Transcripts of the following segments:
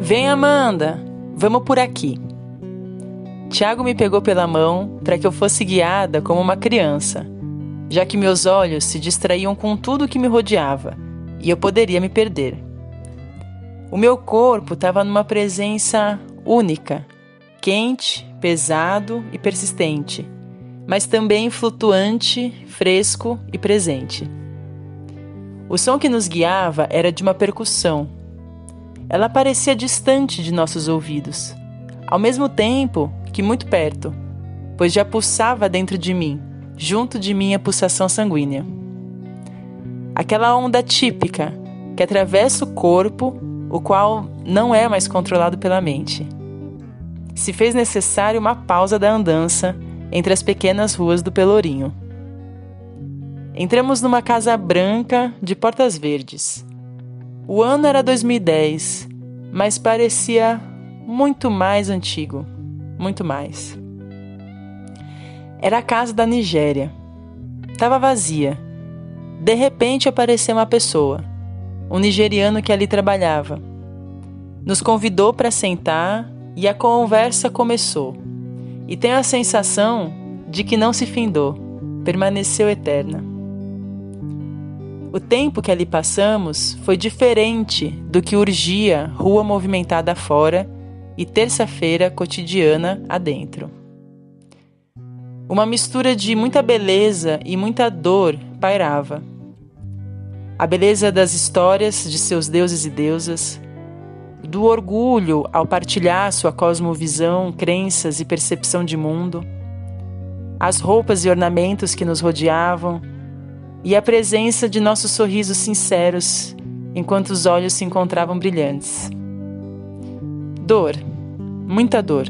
Vem, Amanda, vamos por aqui. Tiago me pegou pela mão para que eu fosse guiada como uma criança, já que meus olhos se distraíam com tudo que me rodeava e eu poderia me perder. O meu corpo estava numa presença única, quente, pesado e persistente, mas também flutuante, fresco e presente. O som que nos guiava era de uma percussão ela parecia distante de nossos ouvidos, ao mesmo tempo que muito perto, pois já pulsava dentro de mim, junto de minha pulsação sanguínea. Aquela onda típica que atravessa o corpo, o qual não é mais controlado pela mente. Se fez necessário uma pausa da andança entre as pequenas ruas do Pelourinho. Entramos numa casa branca de portas verdes o ano era 2010, mas parecia muito mais antigo. Muito mais. Era a casa da Nigéria. Estava vazia. De repente apareceu uma pessoa, um nigeriano que ali trabalhava. Nos convidou para sentar e a conversa começou. E tenho a sensação de que não se findou, permaneceu eterna. O tempo que ali passamos foi diferente do que urgia rua movimentada fora e terça-feira cotidiana adentro. Uma mistura de muita beleza e muita dor pairava. A beleza das histórias de seus deuses e deusas, do orgulho ao partilhar sua cosmovisão, crenças e percepção de mundo, as roupas e ornamentos que nos rodeavam e a presença de nossos sorrisos sinceros enquanto os olhos se encontravam brilhantes. Dor, muita dor.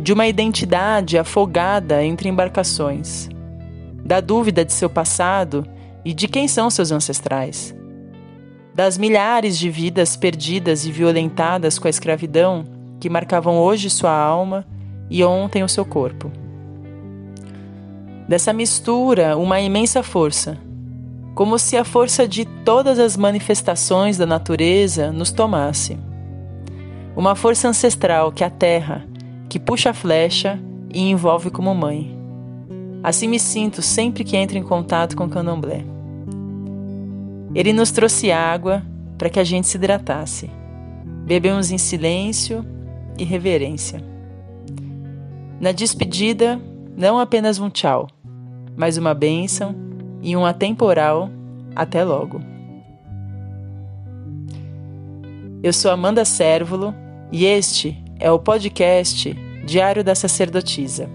De uma identidade afogada entre embarcações. Da dúvida de seu passado e de quem são seus ancestrais. Das milhares de vidas perdidas e violentadas com a escravidão que marcavam hoje sua alma e ontem o seu corpo. Dessa mistura, uma imensa força, como se a força de todas as manifestações da natureza nos tomasse. Uma força ancestral que aterra, que puxa a flecha e envolve como mãe. Assim me sinto sempre que entro em contato com o candomblé. Ele nos trouxe água para que a gente se hidratasse. Bebemos em silêncio e reverência. Na despedida, não apenas um tchau, mas uma bênção e um atemporal até logo. Eu sou Amanda Sérvulo e este é o podcast Diário da Sacerdotisa,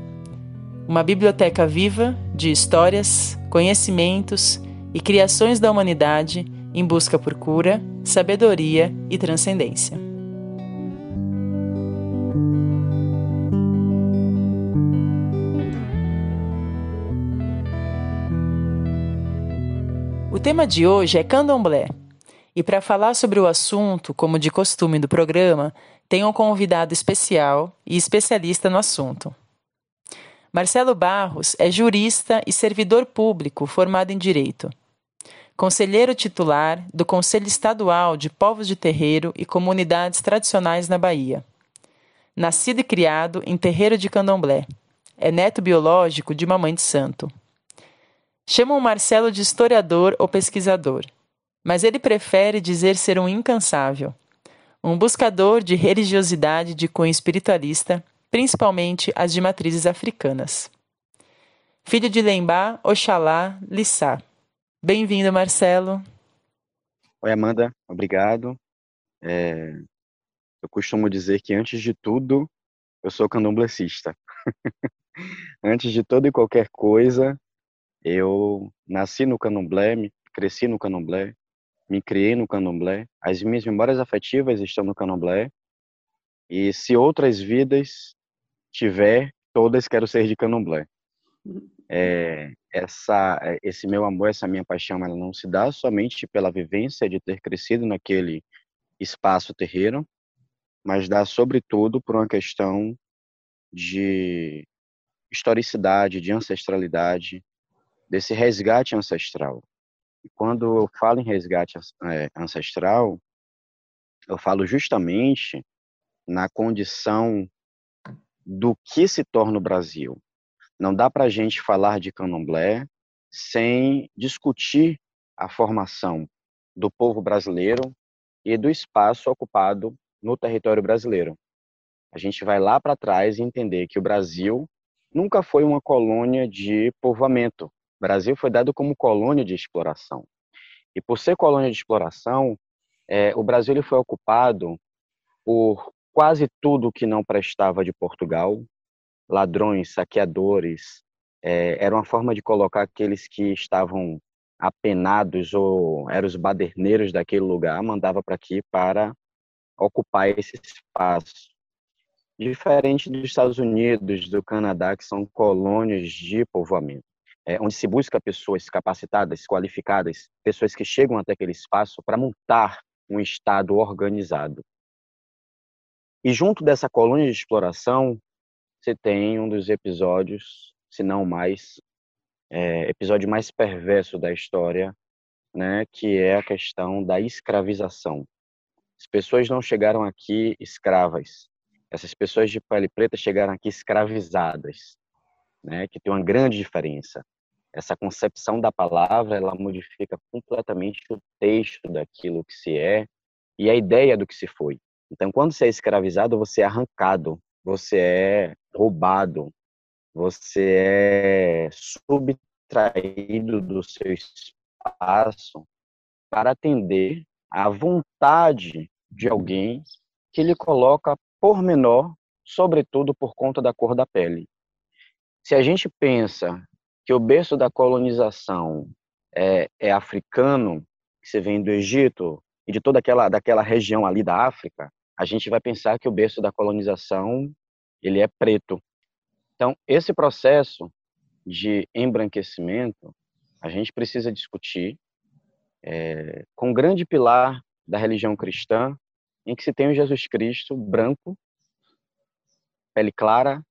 uma biblioteca viva de histórias, conhecimentos e criações da humanidade em busca por cura, sabedoria e transcendência. O tema de hoje é candomblé. E para falar sobre o assunto, como de costume do programa, tenho um convidado especial e especialista no assunto. Marcelo Barros é jurista e servidor público formado em Direito. Conselheiro titular do Conselho Estadual de Povos de Terreiro e Comunidades Tradicionais na Bahia. Nascido e criado em Terreiro de Candomblé. É neto biológico de Mamãe de Santo. Chamam Marcelo de historiador ou pesquisador, mas ele prefere dizer ser um incansável, um buscador de religiosidade de cunho espiritualista, principalmente as de matrizes africanas. Filho de Lembá, Oxalá, Lissá. Bem-vindo, Marcelo. Oi, Amanda, obrigado. É... Eu costumo dizer que, antes de tudo, eu sou candomblessista. antes de toda e qualquer coisa, eu nasci no candomblé, cresci no candomblé, me criei no candomblé. As minhas memórias afetivas estão no candomblé. E se outras vidas tiver, todas quero ser de candomblé. é, essa, esse meu amor, essa minha paixão, ela não se dá somente pela vivência de ter crescido naquele espaço terreiro, mas dá sobretudo por uma questão de historicidade, de ancestralidade, desse resgate ancestral. E quando eu falo em resgate é, ancestral, eu falo justamente na condição do que se torna o Brasil. Não dá para a gente falar de candomblé sem discutir a formação do povo brasileiro e do espaço ocupado no território brasileiro. A gente vai lá para trás e entender que o Brasil nunca foi uma colônia de povoamento. O Brasil foi dado como colônia de exploração. E por ser colônia de exploração, é, o Brasil ele foi ocupado por quase tudo que não prestava de Portugal, ladrões, saqueadores, é, era uma forma de colocar aqueles que estavam apenados ou eram os baderneiros daquele lugar, mandava para aqui para ocupar esse espaço. Diferente dos Estados Unidos, do Canadá, que são colônias de povoamento, é, onde se busca pessoas capacitadas, qualificadas, pessoas que chegam até aquele espaço para montar um Estado organizado. E junto dessa colônia de exploração, você tem um dos episódios, se não mais, é, episódio mais perverso da história, né, que é a questão da escravização. As pessoas não chegaram aqui escravas, essas pessoas de pele preta chegaram aqui escravizadas, né? Que tem uma grande diferença. Essa concepção da palavra, ela modifica completamente o texto daquilo que se é e a ideia do que se foi. Então, quando você é escravizado, você é arrancado, você é roubado, você é subtraído do seu espaço para atender à vontade de alguém que lhe coloca por menor, sobretudo por conta da cor da pele. Se a gente pensa que o berço da colonização é, é africano, que você vem do Egito e de toda aquela daquela região ali da África, a gente vai pensar que o berço da colonização ele é preto. Então, esse processo de embranquecimento a gente precisa discutir é, com um grande pilar da religião cristã, em que se tem o Jesus Cristo branco, pele clara,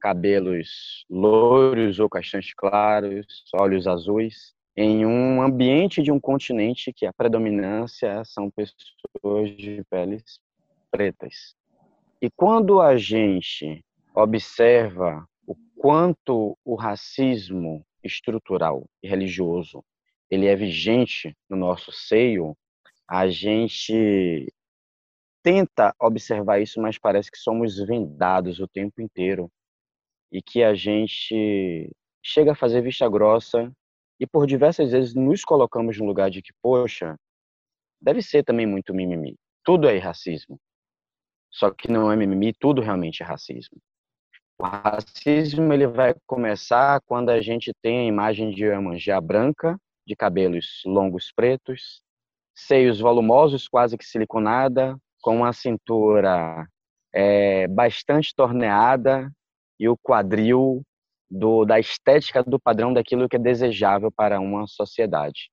cabelos louros ou castanhos claros, olhos azuis, em um ambiente de um continente que a predominância são pessoas de peles pretas. E quando a gente observa o quanto o racismo estrutural e religioso ele é vigente no nosso seio, a gente tenta observar isso, mas parece que somos vendados o tempo inteiro e que a gente chega a fazer vista grossa e por diversas vezes nos colocamos no lugar de que, poxa, deve ser também muito mimimi. Tudo é racismo. Só que não é mimimi, tudo realmente é racismo. O racismo ele vai começar quando a gente tem a imagem de Iemanjá branca, de cabelos longos pretos, seios volumosos, quase que siliconada, com uma cintura é, bastante torneada e o quadril do, da estética do padrão daquilo que é desejável para uma sociedade.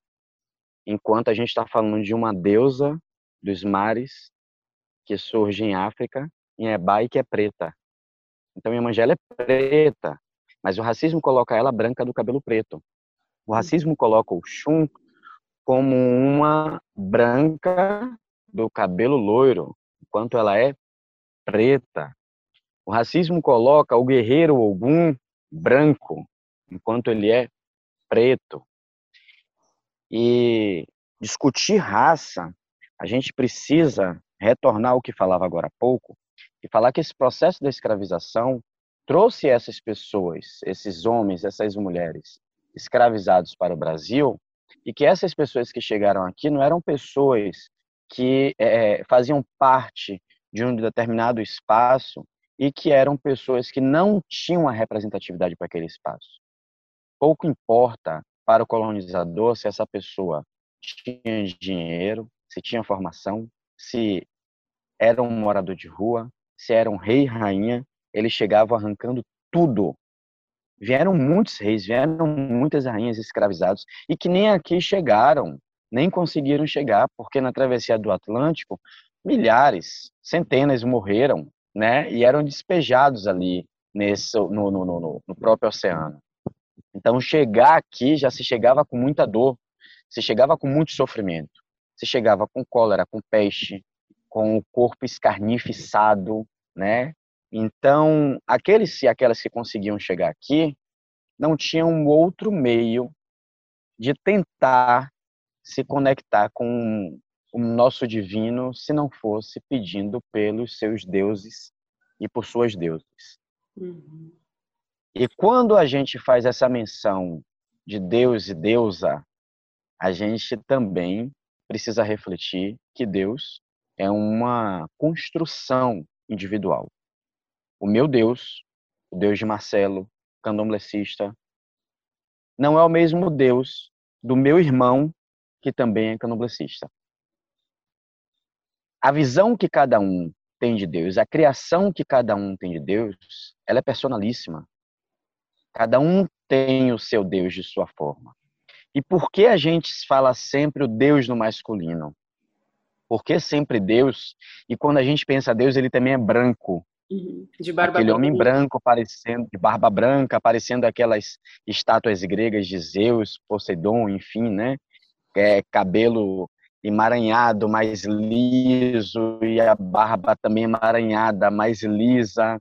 Enquanto a gente está falando de uma deusa dos mares que surge em África, em Ebai, que é preta. Então, Iemanjá é preta, mas o racismo coloca ela branca do cabelo preto. O racismo coloca o Xun como uma branca do cabelo loiro, enquanto ela é preta. O racismo coloca o guerreiro Ogum branco, enquanto ele é preto. E discutir raça, a gente precisa retornar ao que falava agora há pouco e falar que esse processo da escravização trouxe essas pessoas, esses homens, essas mulheres escravizados para o Brasil e que essas pessoas que chegaram aqui não eram pessoas que é, faziam parte de um determinado espaço e que eram pessoas que não tinham a representatividade para aquele espaço. Pouco importa para o colonizador se essa pessoa tinha dinheiro, se tinha formação, se era um morador de rua, se era um rei, rainha, ele chegava arrancando tudo vieram muitos reis, vieram muitas rainhas escravizados e que nem aqui chegaram, nem conseguiram chegar, porque na travessia do Atlântico milhares, centenas morreram, né? E eram despejados ali nesse no, no, no, no próprio oceano. Então chegar aqui já se chegava com muita dor, se chegava com muito sofrimento, se chegava com cólera, com peste, com o corpo escarnificado, né? Então, aqueles e aquelas que conseguiam chegar aqui não tinham outro meio de tentar se conectar com o nosso divino se não fosse pedindo pelos seus deuses e por suas deusas. Uhum. E quando a gente faz essa menção de Deus e deusa, a gente também precisa refletir que Deus é uma construção individual. O meu Deus, o Deus de Marcelo, candomblessista, não é o mesmo Deus do meu irmão, que também é candomblessista. A visão que cada um tem de Deus, a criação que cada um tem de Deus, ela é personalíssima. Cada um tem o seu Deus de sua forma. E por que a gente fala sempre o Deus no masculino? Por que sempre Deus? E quando a gente pensa Deus, ele também é branco. Uhum. De barba Aquele homem branco, parecendo, de barba branca, parecendo aquelas estátuas gregas de Zeus, Poseidon, enfim, né? É, cabelo emaranhado, mais liso, e a barba também emaranhada, mais lisa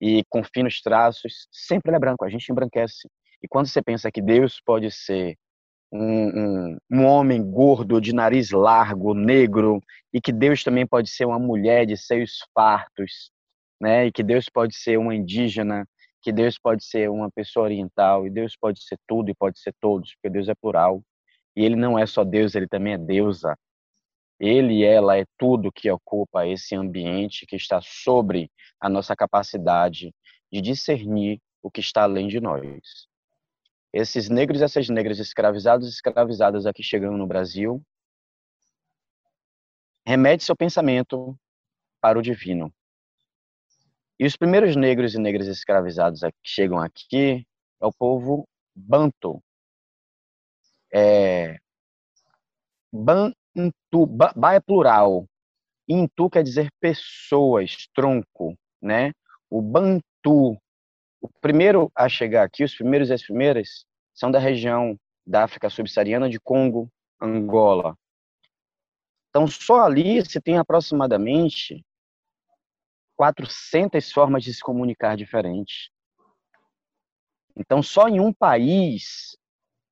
e com finos traços. Sempre ele é branco, a gente embranquece. E quando você pensa que Deus pode ser um, um, um, homem gordo, de nariz largo, negro, e que Deus também pode ser uma mulher de seios fartos, né? E que Deus pode ser uma indígena, que Deus pode ser uma pessoa oriental, e Deus pode ser tudo e pode ser todos, porque Deus é plural. E ele não é só Deus, ele também é deusa. Ele e ela é tudo que ocupa esse ambiente que está sobre a nossa capacidade de discernir o que está além de nós esses negros e essas negras escravizados e escravizadas aqui chegando no Brasil, remete seu pensamento para o divino. E os primeiros negros e negras escravizados que chegam aqui é o povo Banto. É, Bantu, ba é plural. Intu quer dizer pessoas, tronco, né? O Bantu o primeiro a chegar aqui, os primeiros e as primeiras, são da região da África subsaariana de Congo, Angola. Então, só ali você tem aproximadamente 400 formas de se comunicar diferentes. Então, só em um país,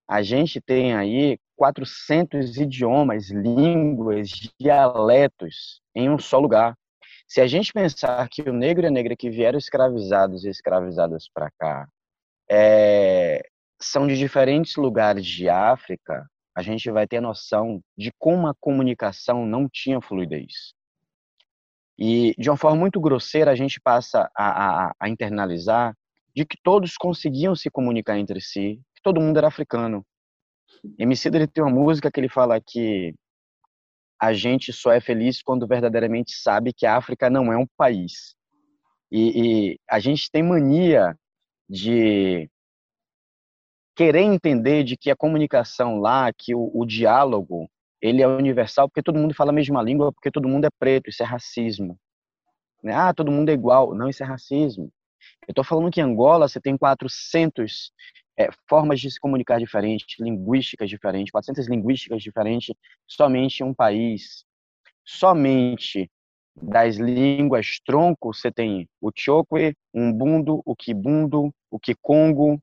a gente tem aí 400 idiomas, línguas, dialetos em um só lugar. Se a gente pensar que o negro e a negra que vieram escravizados e escravizadas para cá é, são de diferentes lugares de África, a gente vai ter noção de como a comunicação não tinha fluidez. E, de uma forma muito grosseira, a gente passa a, a, a internalizar de que todos conseguiam se comunicar entre si, que todo mundo era africano. MC ele tem uma música que ele fala que a gente só é feliz quando verdadeiramente sabe que a África não é um país. E, e, a gente tem mania de querer entender de que a comunicação lá, que o, o diálogo, ele é universal porque todo mundo fala a mesma língua, porque todo mundo é preto, isso é racismo. Né? Ah, todo mundo é igual. Não, isso é racismo. Eu estou falando que em Angola você tem 400 é, formas de se comunicar diferentes, linguísticas diferentes, 400 linguísticas diferentes, somente em um país. Somente das línguas tronco, você tem o Chokwe, o Umbundo, o Kibundo, o Kikongo,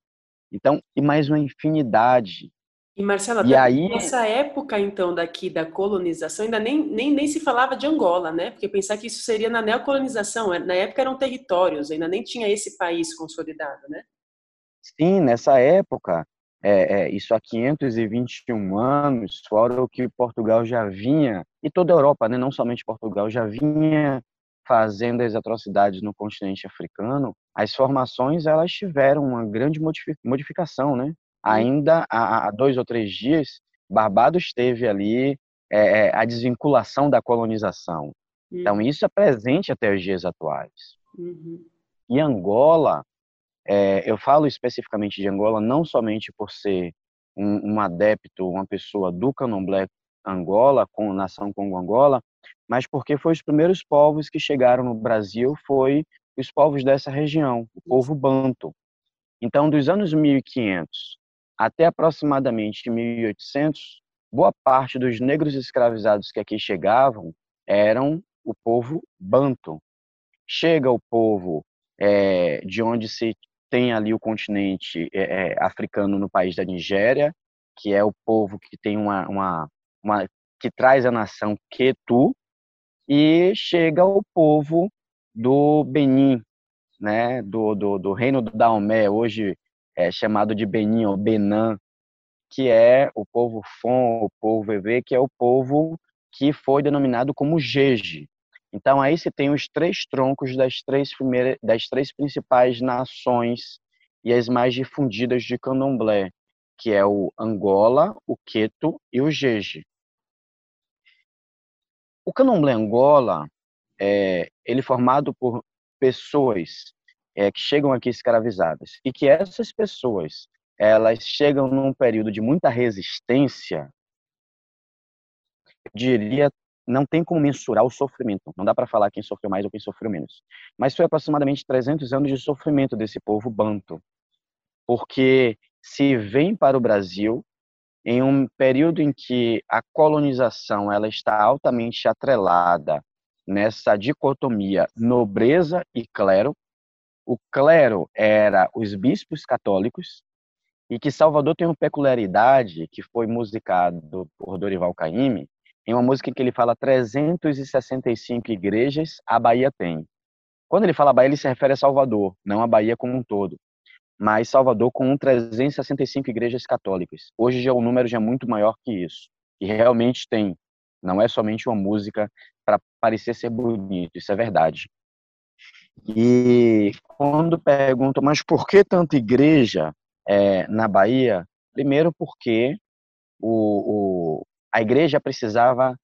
então, e mais uma infinidade. E Marcela, e aí... nessa época então daqui da colonização, ainda nem, nem, nem se falava de Angola, né? Porque pensar que isso seria na neocolonização, na época eram territórios, ainda nem tinha esse país consolidado, né? Sim, nessa época, é, é, isso há 521 anos, fora o que Portugal já vinha, e toda a Europa, né, não somente Portugal, já vinha fazendo as atrocidades no continente africano, as formações elas tiveram uma grande modificação, né? Ainda há, há dois ou três dias, Barbados teve ali é, é, a desvinculação da colonização. Então, uhum. Então isso é presente até os dias atuais. Uhum. E Angola É, eu falo especificamente de Angola não somente por ser um, um adepto, uma pessoa do candomblé Angola, com nação Congo-Angola, mas porque foi os primeiros povos que chegaram no Brasil, foi os povos dessa região, o povo banto. Então, dos anos 1500 até aproximadamente 1800, boa parte dos negros escravizados que aqui chegavam eram o povo banto. Chega o povo é, de onde se tem ali o continente é, é, africano no país da Nigéria, que é o povo que tem uma, uma, uma que traz a nação Ketu, e chega o povo do Benin, né, do, do, do reino do Daomé, hoje é chamado de Benin ou Benin, que é o povo Fon, o povo Vevê, que é o povo que foi denominado como Jeje. Então aí se tem os três troncos das três primeiras, das três principais nações e as mais difundidas de Candomblé, que é o Angola, o Queto e o Jeje. O Candomblé Angola é ele é formado por pessoas é, que chegam aqui escravizadas e que essas pessoas elas chegam num período de muita resistência, eu diria, não tem como mensurar o sofrimento. Não dá para falar quem sofreu mais ou quem sofreu menos. Mas foi aproximadamente 300 anos de sofrimento desse povo banto. Porque se vem para o Brasil em um período em que a colonização ela está altamente atrelada nessa dicotomia nobreza e clero. O clero era os bispos católicos e que Salvador tem uma peculiaridade que foi musicado por Dorival Caymmi, em uma música que ele fala 365 igrejas a Bahia tem. Quando ele fala Bahia, ele se refere a Salvador, não a Bahia como um todo. Mas Salvador com 365 igrejas católicas. Hoje já o número já é muito maior que isso. E realmente tem. Não é somente uma música para parecer ser bonito, isso é verdade. E quando perguntam, mas por que tanta igreja é, na Bahia? Primeiro porque o, o, a igreja precisava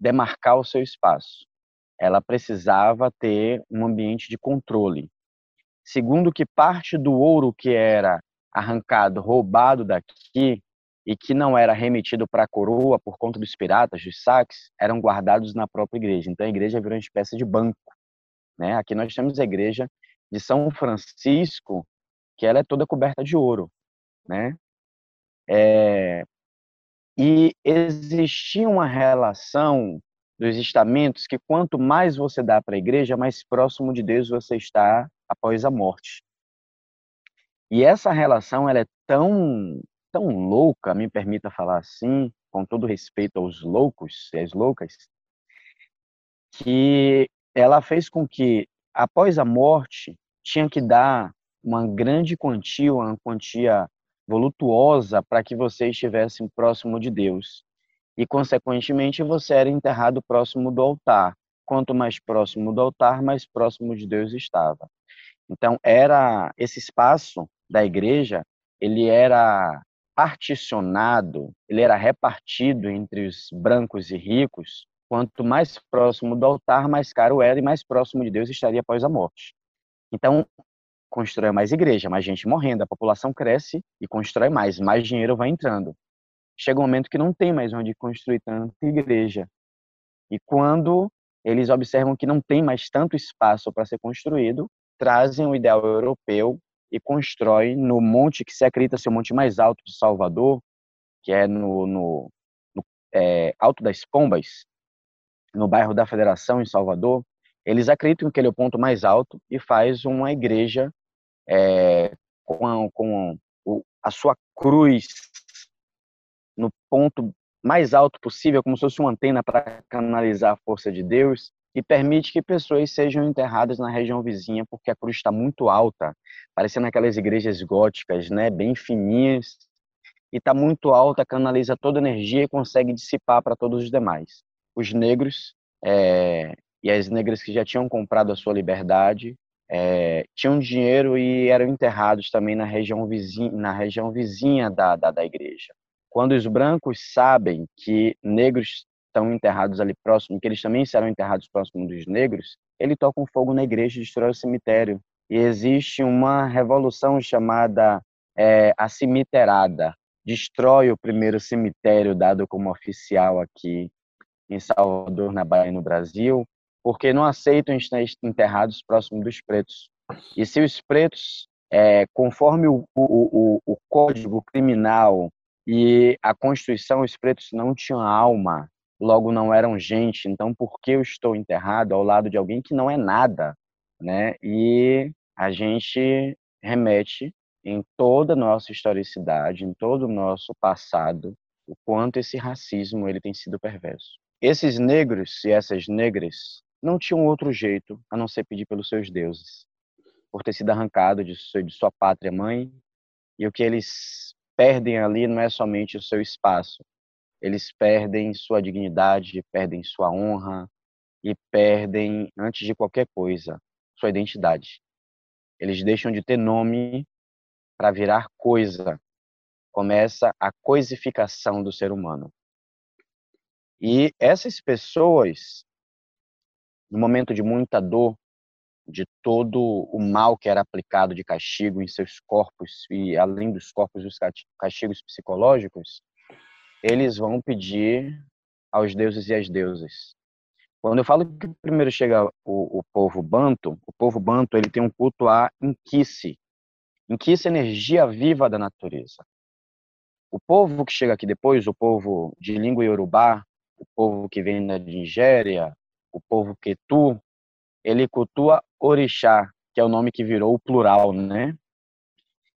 demarcar o seu espaço. Ela precisava ter um ambiente de controle. Segundo que parte do ouro que era arrancado, roubado daqui, e que não era remetido para a coroa por conta dos piratas, dos saques, eram guardados na própria igreja. Então a igreja virou uma espécie de banco. Né? Aqui nós temos a igreja de São Francisco, que ela é toda coberta de ouro. Né? É... E existia uma relação dos estamentos que quanto mais você dá para a igreja, mais próximo de Deus você está após a morte. E essa relação ela é tão tão louca, me permita falar assim, com todo respeito aos loucos e às loucas, que ela fez com que, após a morte, tinha que dar uma grande quantia, uma quantia volutuosa para que você estivesse próximo de Deus. E, consequentemente, você era enterrado próximo do altar. Quanto mais próximo do altar, mais próximo de Deus estava. Então, era esse espaço da igreja, ele era particionado, ele era repartido entre os brancos e ricos, quanto mais próximo do altar, mais caro era e mais próximo de Deus estaria após a morte. Então, constrói mais igreja, mais gente morrendo, a população cresce e constrói mais, mais dinheiro vai entrando. Chega um momento que não tem mais onde construir tanta igreja. E quando eles observam que não tem mais tanto espaço para ser construído, trazem o ideal europeu e constrói no monte que se acredita ser o monte mais alto de Salvador, que é no, no, no é, Alto das Pombas, no bairro da Federação, em Salvador. Eles acreditam que ele é o ponto mais alto e faz uma igreja é, com, a, com a sua cruz no ponto mais alto possível, como se fosse uma antena para canalizar a força de Deus e permite que pessoas sejam enterradas na região vizinha, porque a cruz está muito alta, parecendo aquelas igrejas góticas, né, bem fininhas, e está muito alta, canaliza toda a energia e consegue dissipar para todos os demais. Os negros é, e as negras que já tinham comprado a sua liberdade é, tinham dinheiro e eram enterrados também na região vizinha, na região vizinha da, da, da igreja. Quando os brancos sabem que negros estão enterrados ali próximo, que eles também serão enterrados próximo dos negros, ele toca um fogo na igreja, destrói o cemitério e existe uma revolução chamada é, a cimiterada. Destrói o primeiro cemitério dado como oficial aqui em Salvador, na Bahia, no Brasil, porque não aceitam estar enterrados próximo dos pretos. E se os pretos, é, conforme o, o, o, o Código Criminal e a Constituição, os pretos não tinham alma, logo não eram gente. Então, por que eu estou enterrado ao lado de alguém que não é nada, né? E a gente remete em toda a nossa historicidade, em todo o nosso passado, o quanto esse racismo ele tem sido perverso. Esses negros e essas negras não tinham outro jeito a não ser pedir pelos seus deuses, por ter sido arrancado de de sua pátria mãe, e o que eles perdem ali não é somente o seu espaço, eles perdem sua dignidade, perdem sua honra e perdem, antes de qualquer coisa, sua identidade. Eles deixam de ter nome para virar coisa. Começa a coisificação do ser humano. E essas pessoas, no momento de muita dor, de todo o mal que era aplicado de castigo em seus corpos e além dos corpos dos castigos psicológicos, eles vão pedir aos deuses e às deusas. Quando eu falo que primeiro chega o, o povo banto, o povo banto ele tem um culto a Inquice, Inquice é energia viva da natureza. O povo que chega aqui depois, o povo de língua iorubá, o povo que vem da Nigéria, o povo Ketu, ele cultua orixá, que é o nome que virou o plural, né?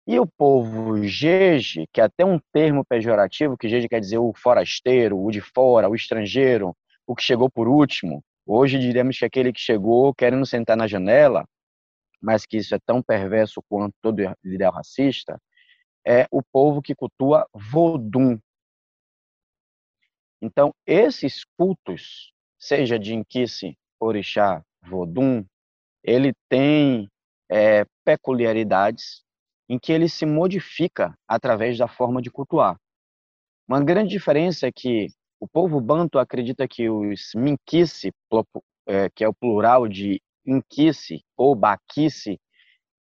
E o povo jeje, que é até um termo pejorativo, que jeje quer dizer o forasteiro, o de fora, o estrangeiro, o que chegou por último. Hoje diremos que aquele que chegou querendo sentar na janela, mas que isso é tão perverso quanto todo ideal racista, é o povo que cultua Vodum, então, esses cultos, seja de Inquice, Orixá, Vodum, ele tem é, peculiaridades em que ele se modifica através da forma de cultuar. Uma grande diferença é que o povo banto acredita que os Minquice, é, que é o plural de Inquice ou Baquice,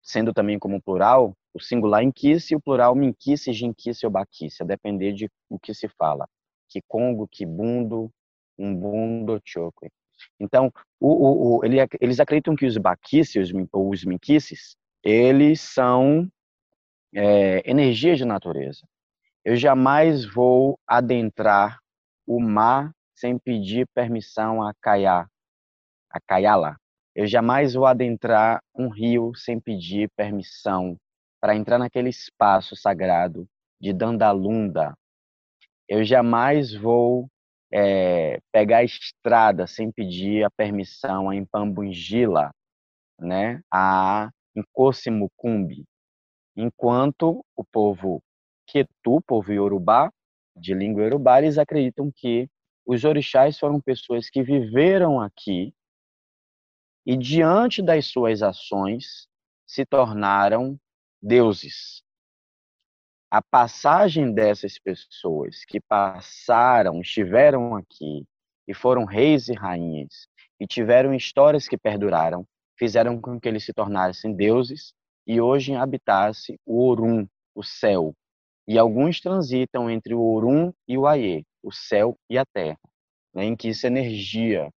sendo também como plural, o singular Inquice e o plural Minquice, Jinquice ou Baquice, a depender de o que se fala. Kikongo, Kibundo, Umbundo, Chokwe. Então, o, o, o, ele, eles acreditam que os baquices ou os minquices, eles são é, energias de natureza. Eu jamais vou adentrar o mar sem pedir permissão a Kaya, a Kayala. Eu jamais vou adentrar um rio sem pedir permissão para entrar naquele espaço sagrado de Dandalunda, eu jamais vou é, pegar a estrada sem pedir a permissão a Impambungila, né, a Nkosimukumbi, enquanto o povo Quetu, povo Yorubá, de língua Yorubá, eles acreditam que os orixás foram pessoas que viveram aqui e diante das suas ações se tornaram deuses, a passagem dessas pessoas que passaram, estiveram aqui e foram reis e rainhas e tiveram histórias que perduraram, fizeram com que eles se tornassem deuses e hoje habitasse o Orum, o céu. E alguns transitam entre o Orum e o Aie, o céu e a terra, né, em que isso é energia.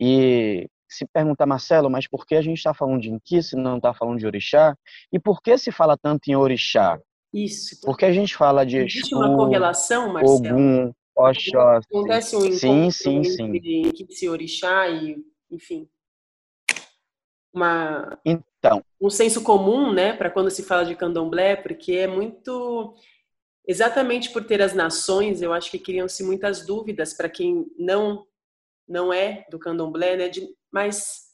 E se pergunta, Marcelo, mas por que a gente está falando de Inki se não está falando de Orixá? E por que se fala tanto em Orixá? Isso. Porque a gente fala de Existe uma correlação, Marcelo? Ogum, Oxóssi. Acontece um encontro sim, sim, sim. entre Kitsi Orixá e, enfim, uma, então. um senso comum, né, para quando se fala de candomblé, porque é muito... Exatamente por ter as nações, eu acho que criam-se muitas dúvidas para quem não não é do candomblé, né, de, mas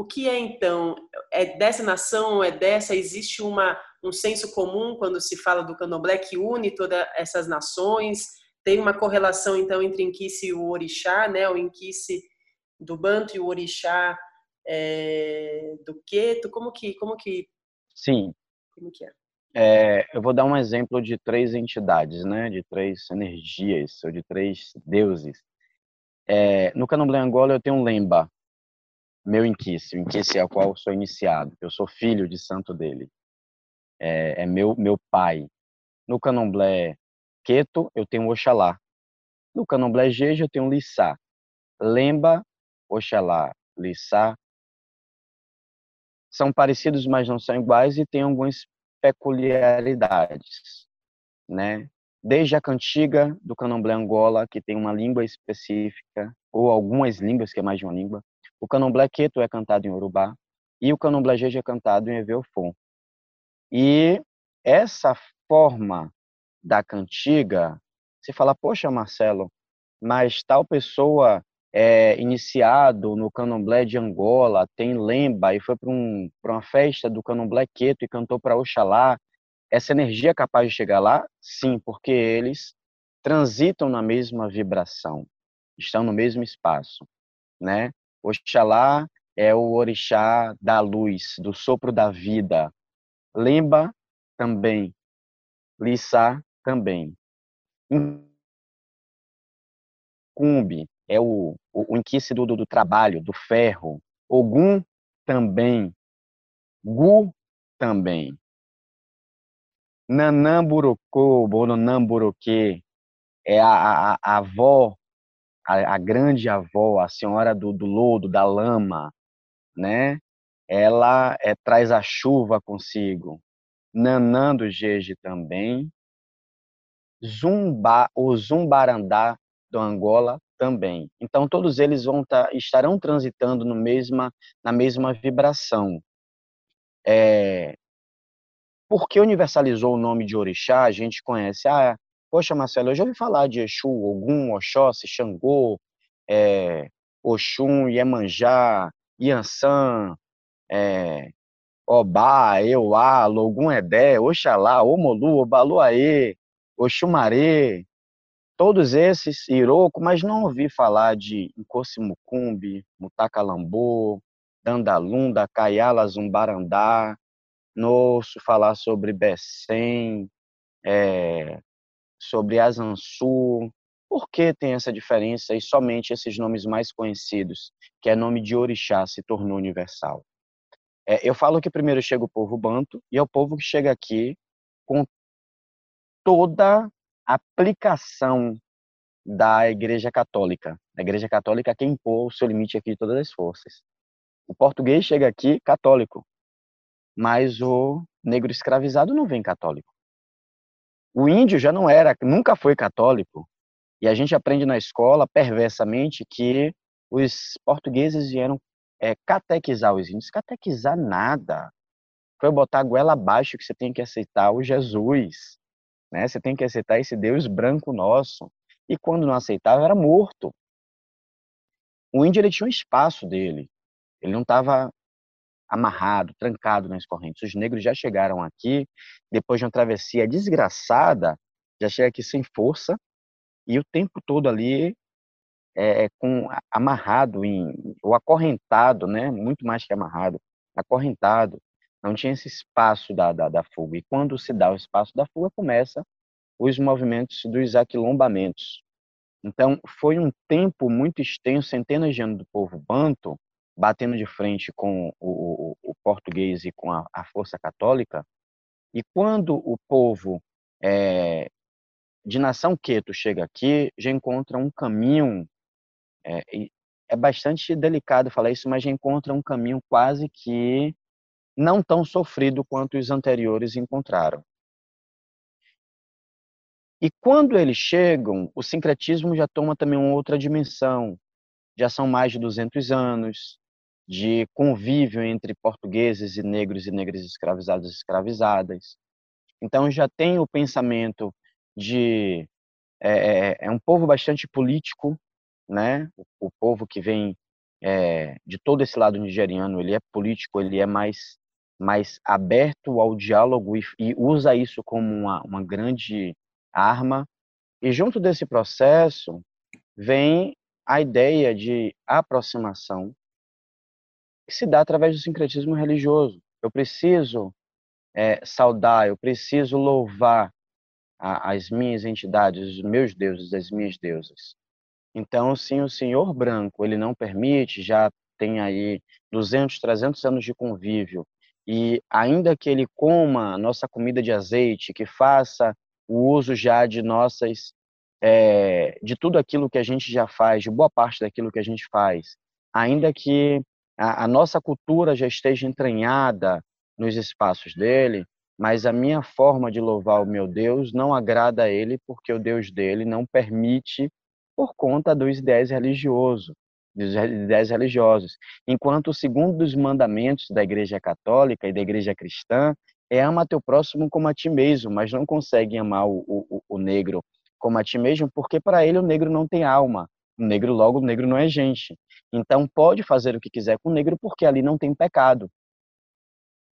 o que é então? É dessa nação? É dessa? Existe uma um senso comum quando se fala do candomblé que une todas essas nações. Tem uma correlação, então, entre Inquice e o Orixá, né? O Inquice do Banto e o Orixá é, do Queto. Como que, como que... Sim. Como que é? é? Eu vou dar um exemplo de três entidades, né? De três energias, ou de três deuses. É, no candomblé Angola eu tenho um Lemba. Meu inquice, o inquice ao qual eu sou iniciado, eu sou filho de santo dele. É, é meu, meu pai. No candomblé Queto, eu tenho Oxalá. No candomblé Jeje, eu tenho Lissá. Lemba, Oxalá, Lissá, são parecidos, mas não são iguais e têm algumas peculiaridades, né? Desde a cantiga do candomblé Angola, que tem uma língua específica, ou algumas línguas, que é mais de uma língua. O candomblé Queto é cantado em Urubá e o candomblé Jeje é cantado em Eveofon. E essa forma da cantiga, você fala, poxa, Marcelo, mas tal pessoa é iniciado no candomblé de Angola, tem lemba e foi para um, uma festa do candomblé queto e cantou para Oxalá, essa energia é capaz de chegar lá? Sim, porque eles transitam na mesma vibração, estão no mesmo espaço, né? Oxalá é o orixá da luz, do sopro da vida. Lemba também. Lissá também. Cumbi é o, o, o inquice do, do, trabalho, do ferro. Ogum também. Gu também. Nanamburocô, Bononamburoquê, é a, a, a avó, a, a, grande avó, a senhora do, do lodo, da lama, né? Ela é, traz a chuva consigo. Nanã do Jeje também. Zumba, o Zumbarandá do Angola também. Então todos eles vão tá, estarão transitando no mesma, na mesma vibração. É, porque universalizou o nome de orixá, a gente conhece, ah, poxa Marcelo, eu já ouvi falar de Exu, Ogum, Oxóssi, Xangô, é, Oxum, Iemanjá, Iansã, é, Obá, Euá, Logum Edé, Oxalá, Omolu, Obaluaê, Oxumaré, todos esses, Iroko, mas não ouvi falar de Nkosimucumbi, Mutacalambô, Dandalunda, Caiala, Zumbarandá, não ouço falar sobre Bessem, é, sobre Azansu. Por que tem essa diferença e somente esses nomes mais conhecidos, que é nome de orixá, se tornou universal? É, eu falo que primeiro chega o povo banto e é o povo que chega aqui com toda a aplicação da Igreja Católica. A Igreja Católica é quem impôs o seu limite aqui de todas as forças. O português chega aqui católico, mas o negro escravizado não vem católico. O índio já não era, nunca foi católico. E a gente aprende na escola, perversamente, que os portugueses vieram é, catequizar os índios. Catequizar nada. Foi botar a goela abaixo que você tem que aceitar o Jesus. Né? Você tem que aceitar esse Deus branco nosso. E quando não aceitava, era morto. O índio ele tinha um espaço dele. Ele não estava amarrado, trancado nas correntes. Os negros já chegaram aqui, depois de uma travessia desgraçada, já chega aqui sem força, e o tempo todo ali é, é com amarrado em, ou acorrentado, né? Muito mais que amarrado, acorrentado. Não tinha esse espaço da, da, da fuga. E quando se dá o espaço da fuga, começa os movimentos dos aquilombamentos. Então, foi um tempo muito extenso, centenas de anos do povo banto, batendo de frente com o, o, o português e com a, a, força católica. E quando o povo é, de nação queto chega aqui, já encontra um caminho, é, é bastante delicado falar isso, mas já encontra um caminho quase que não tão sofrido quanto os anteriores encontraram. E quando eles chegam, o sincretismo já toma também uma outra dimensão. Já são mais de 200 anos, de convívio entre portugueses e negros e negras escravizados e escravizadas. Então já tem o pensamento de é, é, um povo bastante político, né? O, o povo que vem é, de todo esse lado nigeriano, ele é político, ele é mais mais aberto ao diálogo e, e usa isso como uma, uma grande arma. E junto desse processo vem a ideia de aproximação que se dá através do sincretismo religioso. Eu preciso é, saudar, eu preciso louvar a, as minhas entidades, os meus deuses, as minhas deusas. Então, sim, o Senhor branco, ele não permite, já tem aí 200, 300 anos de convívio, e ainda que ele coma nossa comida de azeite, que faça o uso já de nossas, é, de tudo aquilo que a gente já faz, de boa parte daquilo que a gente faz, ainda que a, a nossa cultura já esteja entranhada nos espaços dele, mas a minha forma de louvar o meu Deus não agrada a ele porque o Deus dele não permite por conta dos ideais religiosos, dos ideais religiosos. Enquanto o segundo dos mandamentos da Igreja Católica e da Igreja Cristã é ama teu próximo como a ti mesmo, mas não consegue amar o, o, o negro como a ti mesmo porque para ele o negro não tem alma. O negro logo o negro não é gente. Então pode fazer o que quiser com o negro porque ali não tem pecado.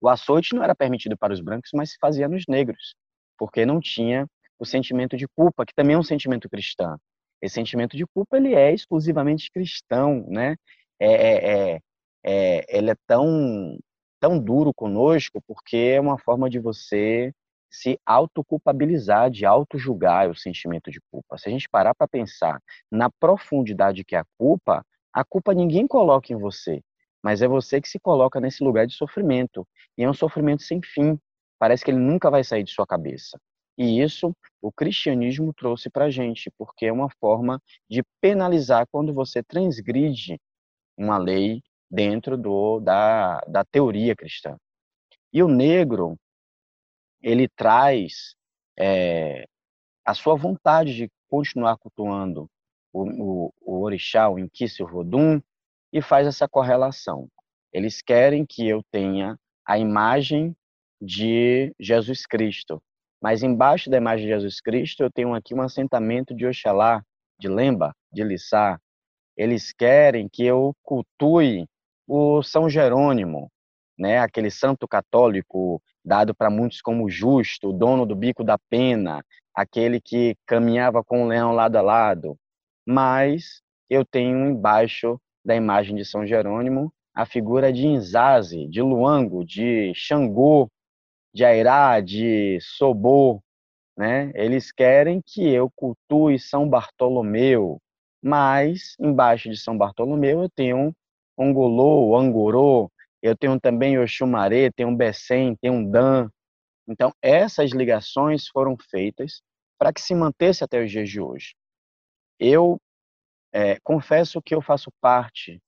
O açoite não era permitido para os brancos, mas se fazia nos negros, porque não tinha o sentimento de culpa, que também é um sentimento cristão. Esse sentimento de culpa ele é exclusivamente cristão, né? É, é, é, é, ele é tão tão duro conosco porque é uma forma de você se autoculpabilizar, de auto-julgar o sentimento de culpa. Se a gente parar para pensar na profundidade que é a culpa, a culpa ninguém coloca em você mas é você que se coloca nesse lugar de sofrimento. E é um sofrimento sem fim. Parece que ele nunca vai sair de sua cabeça. E isso o cristianismo trouxe para a gente, porque é uma forma de penalizar quando você transgride uma lei dentro do, da, da teoria cristã. E o negro, ele traz é, a sua vontade de continuar cultuando o, o, o orixá, o Inquisi, o Vodum, e faz essa correlação. Eles querem que eu tenha a imagem de Jesus Cristo, mas embaixo da imagem de Jesus Cristo eu tenho aqui um assentamento de Oxalá, de Lemba, de Lissá. Eles querem que eu cultue o São Jerônimo, né, aquele santo católico dado para muitos como justo, dono do bico da pena, aquele que caminhava com o leão lado a lado. Mas eu tenho embaixo da imagem de São Jerônimo, a figura de Inzazi, de Luango, de Xangô, de Airá, de Sobô, né? Eles querem que eu cultue São Bartolomeu, mas embaixo de São Bartolomeu eu tenho Ongolô, Angorô, eu tenho também Oxumaré, tenho Bessem, tenho Dan. Então, essas ligações foram feitas para que se mantesse até os dias de hoje. Eu é, confesso que eu faço parte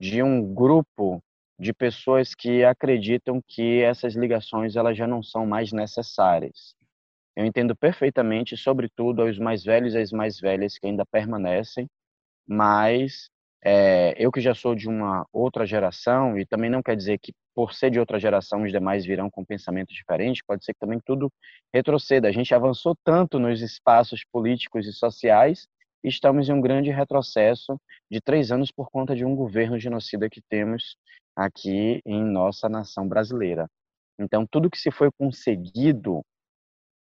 de um grupo de pessoas que acreditam que essas ligações elas já não são mais necessárias. Eu entendo perfeitamente, sobretudo aos mais velhos e às mais velhas que ainda permanecem, mas é, eu que já sou de uma outra geração, e também não quer dizer que por ser de outra geração os demais virão com pensamentos diferentes, pode ser que também tudo retroceda. A gente avançou tanto nos espaços políticos e sociais estamos em um grande retrocesso de três anos por conta de um governo genocida que temos aqui em nossa nação brasileira. Então, tudo que se foi conseguido,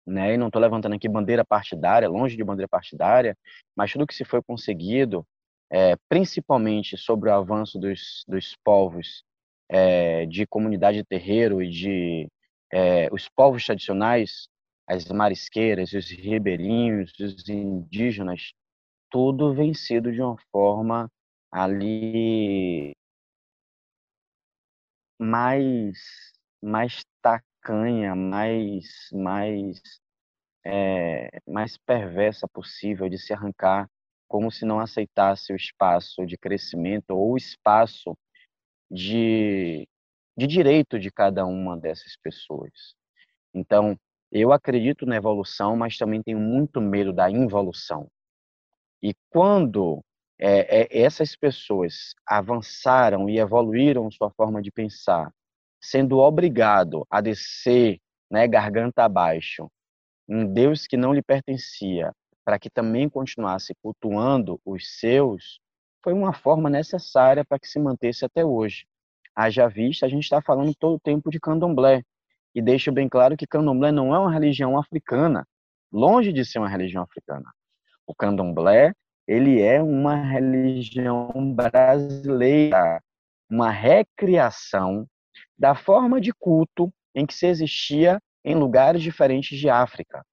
né, e não estou levantando aqui bandeira partidária, longe de bandeira partidária, mas tudo que se foi conseguido, é, principalmente sobre o avanço dos, dos povos é, de comunidade terreiro e de é, os povos tradicionais, as marisqueiras, os ribeirinhos, os indígenas, tudo vencido de uma forma ali mais mais tacanha, mais mais é, mais perversa possível de se arrancar, como se não aceitasse o espaço de crescimento ou o espaço de, de direito de cada uma dessas pessoas. Então, eu acredito na evolução, mas também tenho muito medo da involução. E quando é, é, essas pessoas avançaram e evoluíram sua forma de pensar, sendo obrigado a descer, né, garganta abaixo, um Deus que não lhe pertencia, para que também continuasse cultuando os seus, foi uma forma necessária para que se mantesse até hoje. Haja vista, a gente está falando todo o tempo de candomblé, e deixo bem claro que candomblé não é uma religião africana, longe de ser uma religião africana. O candomblé, ele é uma religião brasileira, uma recriação da forma de culto em que se existia em lugares diferentes de África.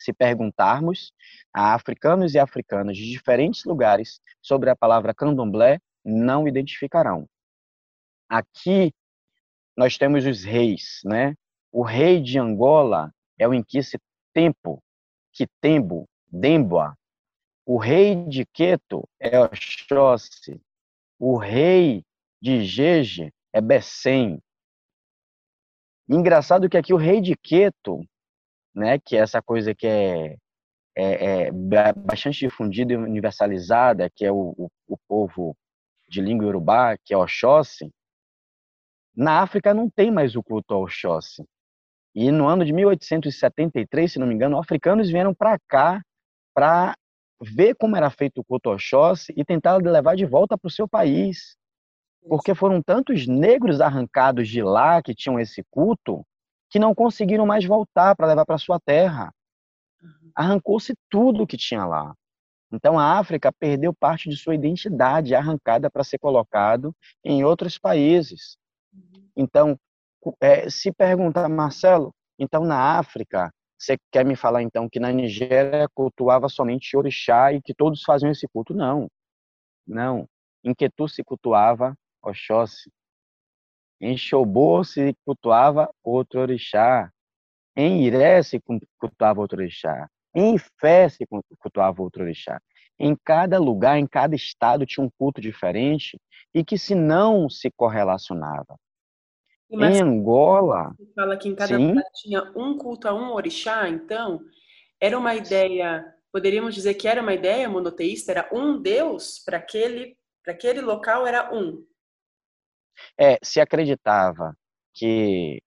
Se perguntarmos a africanos e africanas de diferentes lugares sobre a palavra candomblé, não identificarão. Aqui nós temos os reis, né? O rei de Angola é o Inquice Tempo, Quitembo, Demboa. O rei de Queto é Oxóssi. O rei de Jeje é Bessem. Engraçado que aqui o rei de Queto, né, que é essa coisa que é, é, é bastante difundida e universalizada, que é o, o, o povo de língua urubá, que é Oxóssi, na África não tem mais o culto ao Oxóssi. E no ano de 1873, se não me engano, africanos vieram para cá para ver como era feito o culto ao Oxóssi e tentar levar de volta para o seu país. Porque foram tantos negros arrancados de lá que tinham esse culto que não conseguiram mais voltar para levar para sua terra. Arrancou-se tudo que tinha lá. Então a África perdeu parte de sua identidade arrancada para ser colocado em outros países. Então, é, se perguntar, Marcelo, então na África, você quer me falar então que na Nigéria cultuava somente orixá e que todos faziam esse culto? Não, não. Em Quetu se cultuava Oxóssi. Em Xobô se cultuava outro orixá. Em Iré se cultuava outro orixá. Em Fé se cultuava outro orixá. Em cada lugar, em cada estado tinha um culto diferente e que se não se correlacionava. Mas em Angola. Você fala que em cada sim. lugar tinha um culto a um orixá, então era uma ideia, poderíamos dizer que era uma ideia monoteísta, era um Deus para aquele, para aquele local era um. É, se acreditava que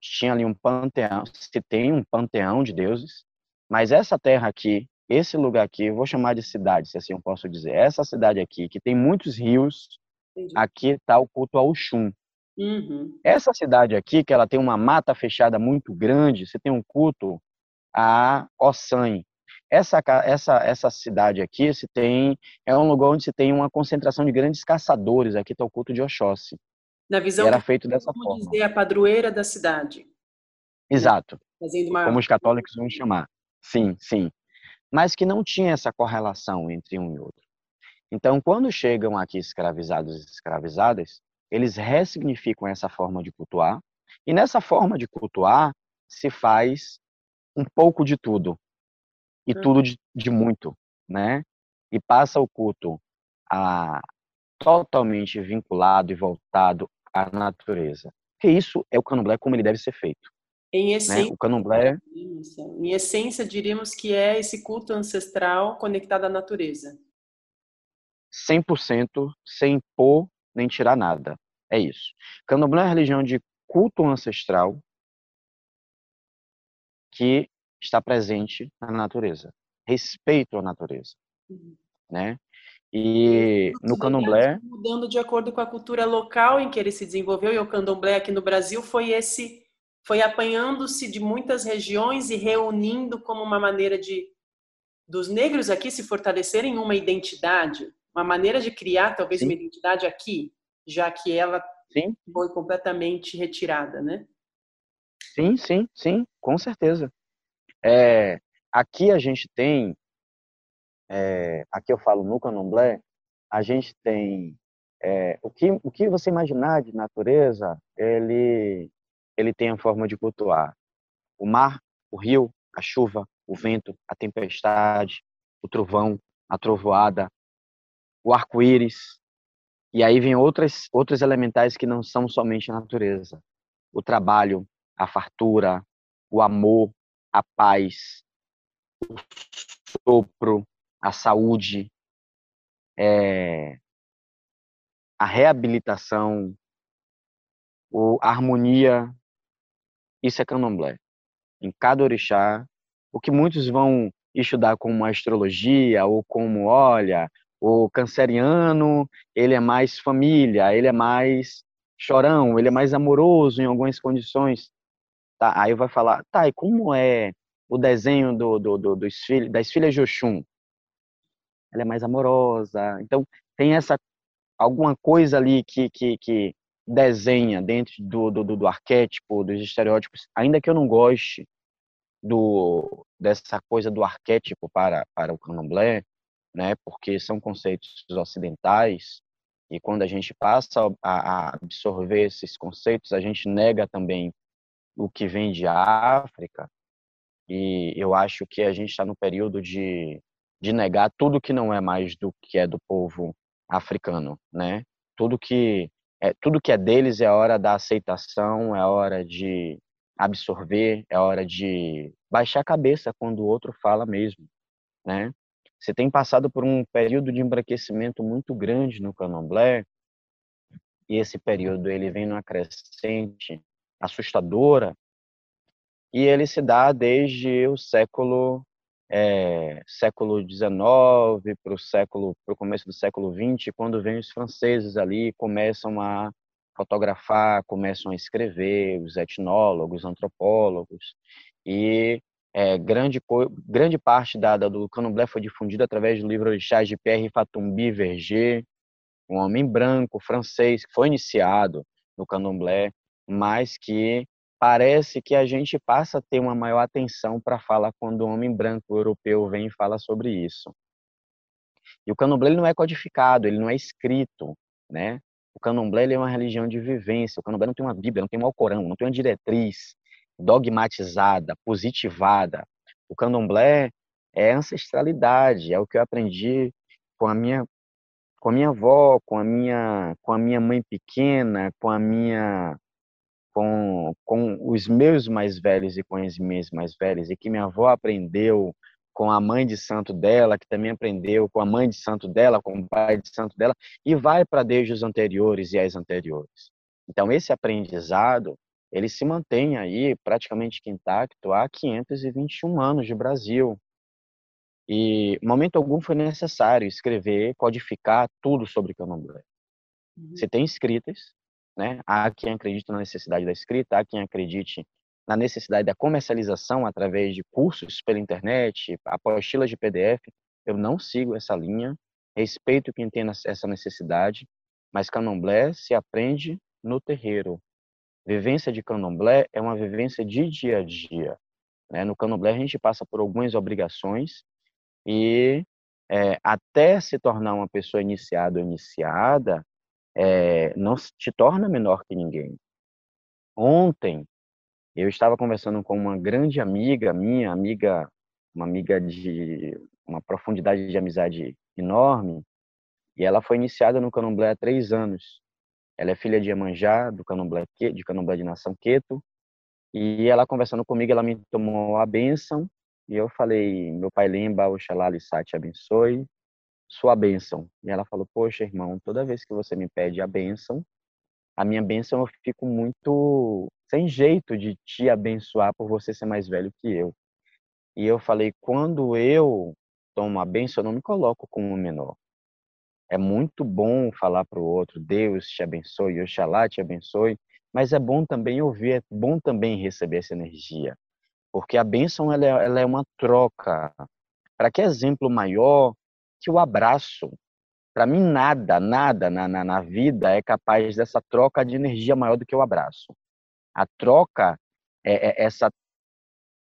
tinha ali um panteão, se tem um panteão de deuses, mas essa terra aqui, esse lugar aqui, eu vou chamar de cidade, se assim eu posso dizer, essa cidade aqui, que tem muitos rios, Entendi. aqui está o culto ao Xum. Uhum. Essa cidade aqui, que ela tem uma mata fechada muito grande, você tem um culto a Ossan. Essa, essa, essa cidade aqui se tem é um lugar onde se tem uma concentração de grandes caçadores. Aqui está o culto de Oxóssi. Na visão era feito dessa forma. dizer a padroeira da cidade. Exato. Uma... Como os católicos vão chamar. Sim, sim. Mas que não tinha essa correlação entre um e outro. Então, quando chegam aqui escravizados e escravizadas, eles ressignificam essa forma de cultuar, e nessa forma de cultuar se faz um pouco de tudo, e tudo de, de muito, né? E passa o culto a totalmente vinculado e voltado à natureza. Porque isso é o candomblé como ele deve ser feito. Em essência, né? o candomblé... em essência, diríamos que é esse culto ancestral conectado à natureza. 100% sem pôr nem tirar nada. É isso. Candomblé é uma religião de culto ancestral que está presente na natureza. Respeito à natureza. Uhum. Né? E no candomblé. Mudando de acordo com a cultura local em que ele se desenvolveu, e o candomblé aqui no Brasil foi esse. Foi apanhando-se de muitas regiões e reunindo como uma maneira de dos negros aqui se fortalecerem uma identidade, uma maneira de criar talvez Sim. uma identidade aqui, já que ela sim. foi completamente retirada, né? Sim, sim, sim, com certeza. É, aqui a gente tem, é, aqui eu falo no candomblé, a gente tem é, o, que, o que você imaginar de natureza, ele, ele tem a forma de cultuar. O mar, o rio, a chuva, o vento, a tempestade, o trovão, a trovoada, o arco-íris, e aí vem outras, outros elementais que não são somente a natureza. O trabalho, a fartura, o amor, a paz, o sopro, a saúde, é, a reabilitação, o, a harmonia. Isso é candomblé. Em cada orixá, o que muitos vão estudar como astrologia ou como, olha, o canceriano, ele é mais família, ele é mais chorão, ele é mais amoroso em algumas condições. Tá, aí vai falar, tá, e como é o desenho do, do, do, dos filhos, das filhas de Oxum? Ela é mais amorosa. Então, tem essa alguma coisa ali que, que, que desenha dentro do, do, do, arquétipo, dos estereótipos, ainda que eu não goste do, dessa coisa do arquétipo para, para o candomblé, né, porque são conceitos ocidentais, E quando a gente passa a, absorver esses conceitos, a gente nega também o que vem de África. E eu acho que a gente está no período de, de negar tudo que não é mais do que é do povo africano, né? Tudo que é, tudo que é deles é hora da aceitação, é hora de absorver, é hora de baixar a cabeça quando o outro fala mesmo, né? Você tem passado por um período de embranquecimento muito grande no Candomblé, e esse período ele vem numa crescente assustadora, e ele se dá desde o século é, século XIX para o século para o começo do século XX, quando vem os franceses ali começam a fotografar, começam a escrever, os etnólogos, antropólogos, e é, grande, grande parte da, da, do candomblé foi difundida através do livro de Charles de Pierre Fatumbi Verger, um homem branco francês que foi iniciado no candomblé, mas que parece que a gente passa a ter uma maior atenção para falar quando o homem branco europeu vem e fala sobre isso. E o candomblé não é codificado, ele não é escrito, né? O candomblé é uma religião de vivência. O candomblé não tem uma Bíblia, não tem um Alcorão, não tem uma diretriz dogmatizada, positivada. O candomblé é ancestralidade, é o que eu aprendi com a minha com a minha avó, com a minha com a minha mãe pequena, com a minha com, com os meus mais velhos e com as minhas mais velhas, e que minha avó aprendeu com a mãe de santo dela, que também aprendeu com a mãe de santo dela, com o pai de santo dela, e vai para desde os anteriores e as anteriores. Então, esse aprendizado, ele se mantém aí praticamente intacto há 521 anos de Brasil. E, momento algum, foi necessário escrever, codificar tudo sobre candomblé. Uhum. Se tem escritas, né? Há quem acredite na necessidade da escrita, há quem acredite na necessidade da comercialização através de cursos pela internet, apostilas de PDF. Eu não sigo essa linha, respeito quem tem essa necessidade, mas candomblé se aprende no terreiro. Vivência de candomblé é uma vivência de dia a dia. Né? No candomblé a gente passa por algumas obrigações e é, até se tornar uma pessoa iniciada ou iniciada, é, não te torna menor que ninguém. Ontem, eu estava conversando com uma grande amiga minha, amiga, uma amiga de uma profundidade de amizade enorme, e ela foi iniciada no Candomblé há três anos. Ela é filha de Iemanjá, do Candomblé, de Candomblé de Nação Queto, e ela conversando comigo, ela me tomou a bênção, e eu falei, meu pai Lemba, Oxalá Lissá te abençoe, sua bênção. E ela falou, poxa, irmão, toda vez que você me pede a bênção, a minha bênção eu fico muito sem jeito de te abençoar por você ser mais velho que eu. E eu falei, quando eu tomo a bênção, eu não me coloco como menor. É muito bom falar para o outro, Deus te abençoe, Oxalá te abençoe, mas é bom também ouvir, é bom também receber essa energia. Porque a bênção ela é, ela é uma troca. Para que exemplo maior que o abraço. Para mim, nada, nada na, na, na vida é capaz dessa troca de energia maior do que o abraço. A troca é, é essa,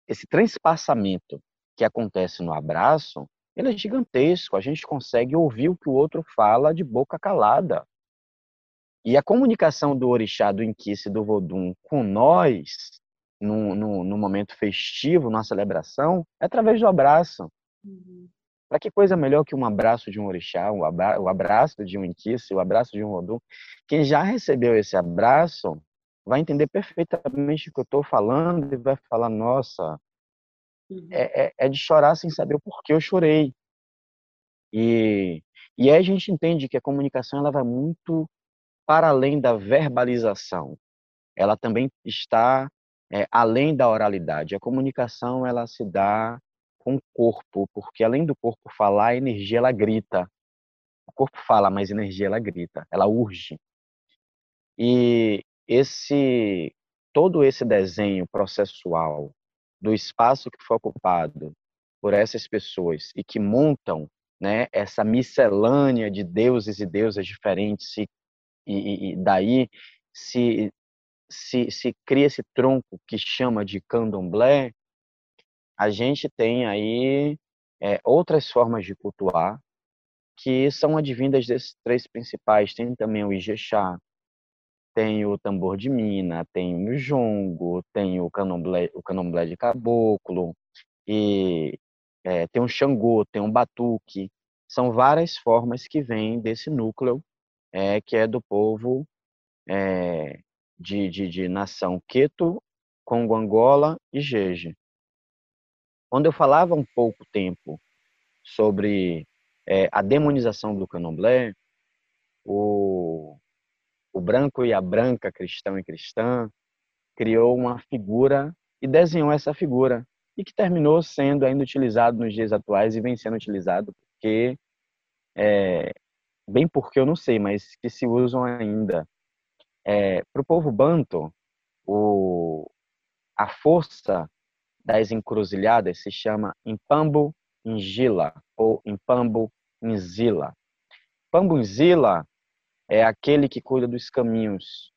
esse transpassamento que acontece no abraço, ele é gigantesco. A gente consegue ouvir o que o outro fala de boca calada. E a comunicação do orixá, do inquice, do vodum com nós, no, no, no, momento festivo, na celebração, é através do abraço. Uhum. Para que coisa melhor que um abraço de um orixá, o abraço de um inquice, o abraço de um odum? Quem já recebeu esse abraço vai entender perfeitamente o que eu estou falando e vai falar, nossa, uhum. é, é, é, de chorar sem saber o porquê eu chorei. E, e aí a gente entende que a comunicação ela vai muito para além da verbalização. Ela também está é, além da oralidade. A comunicação ela se dá com o corpo, porque além do corpo falar, a energia ela grita. O corpo fala, mas a energia ela grita, ela urge. E esse todo esse desenho processual do espaço que foi ocupado por essas pessoas e que montam né, essa miscelânea de deuses e deusas diferentes e, e, e daí se, se, se cria esse tronco que chama de candomblé, a gente tem aí é, outras formas de cultuar que são advindas desses três principais. Tem também o Ijexá, tem o tambor de mina, tem o jongo, tem o candomblé, o candomblé de caboclo, e é, tem um xangô, tem um batuque. São várias formas que vêm desse núcleo é, que é do povo é, de, de, de nação Queto, Congo Angola e Jeje. Quando eu falava um pouco tempo sobre é, a demonização do candomblé, o, o branco e a branca, cristão e cristã, criou uma figura e desenhou essa figura e que terminou sendo ainda utilizado nos dias atuais e vem sendo utilizado porque é, bem porque eu não sei, mas que se usam ainda. É, Para o povo banto, o, a força das encruzilhadas se chama Impambo Ingila ou Impambo Inzila. Impambo Inzila é aquele que cuida dos caminhos,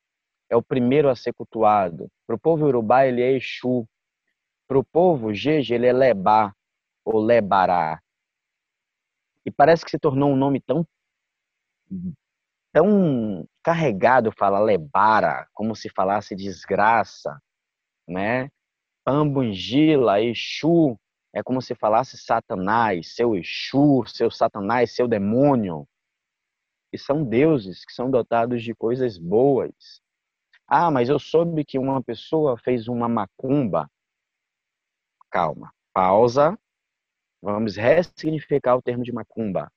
é o primeiro a ser cultuado. Para o povo urubá, ele é Exu. Para o povo Jeje, ele é Lebá ou Lebará. E parece que se tornou um nome tão tão carregado fala lebara, como se falasse desgraça, né? Pambungila, Exu, é como se falasse Satanás, seu Exu, seu Satanás, seu demônio. E são deuses que são dotados de coisas boas. Ah, mas eu soube que uma pessoa fez uma macumba. Calma, pausa. Vamos ressignificar o termo de macumba.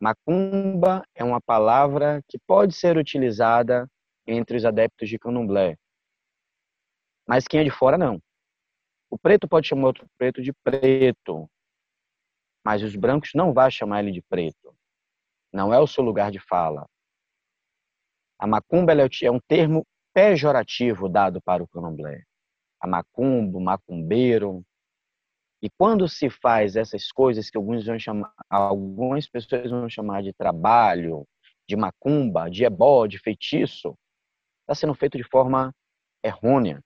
Macumba é uma palavra que pode ser utilizada entre os adeptos de candomblé. Mas quem é de fora, não. O preto pode chamar outro preto de preto, mas os brancos não vão chamar ele de preto. Não é o seu lugar de fala. A macumba é um termo pejorativo dado para o candomblé. A macumbo, macumbeiro, e quando se faz essas coisas que alguns vão chamar, algumas pessoas vão chamar de trabalho, de macumba, de ebó, de feitiço, está sendo feito de forma errônea.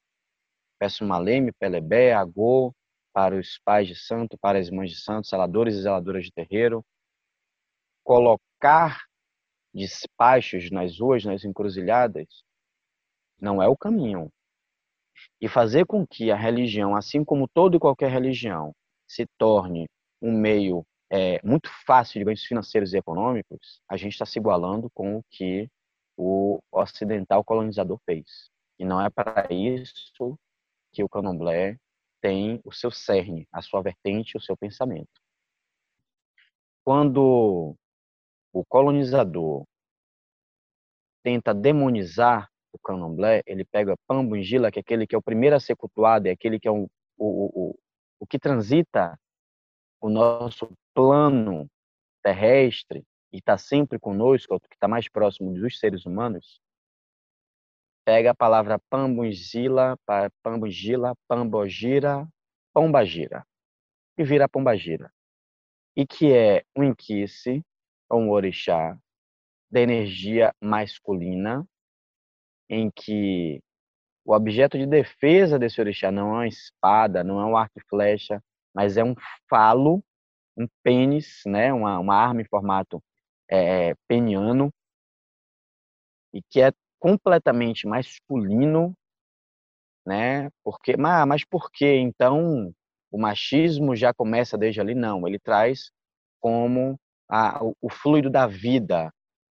Peço maleme, pelebé, agô, para os pais de santo, para as mães de santo, zeladores e zeladoras de terreiro. Colocar despachos nas ruas, nas encruzilhadas, não é o caminho e fazer com que a religião, assim como toda e qualquer religião, se torne um meio é, muito fácil de ganhos financeiros e econômicos, a gente está se igualando com o que o ocidental colonizador fez. E não é para isso que o candomblé tem o seu cerne, a sua vertente, o seu pensamento. Quando o colonizador tenta demonizar o candomblé, ele pega Pambungila, que é aquele que é o primeiro a ser cultuado, é aquele que é o, o, o, o que transita o nosso plano terrestre e está sempre conosco, que está mais próximo dos seres humanos, pega a palavra Pambungila, Pambungila, Pambogira, Pombagira, e vira Pombagira. E que é um inquice, um orixá, da energia masculina, em que o objeto de defesa desse orixá não é uma espada, não é um arco e flecha, mas é um falo, um pênis, né, uma, uma arma em formato é, peniano, e que é completamente masculino, né? Porque, mas, mas por que então o machismo já começa desde ali? Não, ele traz como a, o, o fluido da vida,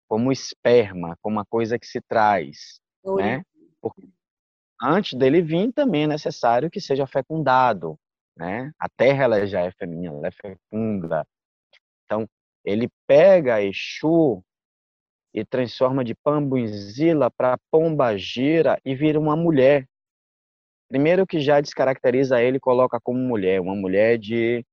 como esperma, como uma coisa que se traz, né? Porque antes dele vir também é necessário que seja fecundado, né? A terra ela já é feminina, ela é fecunda. Então, ele pega Exu e transforma de Pambuizila para Pombagira e vira uma mulher. Primeiro que já descaracteriza ele, coloca como mulher, uma mulher de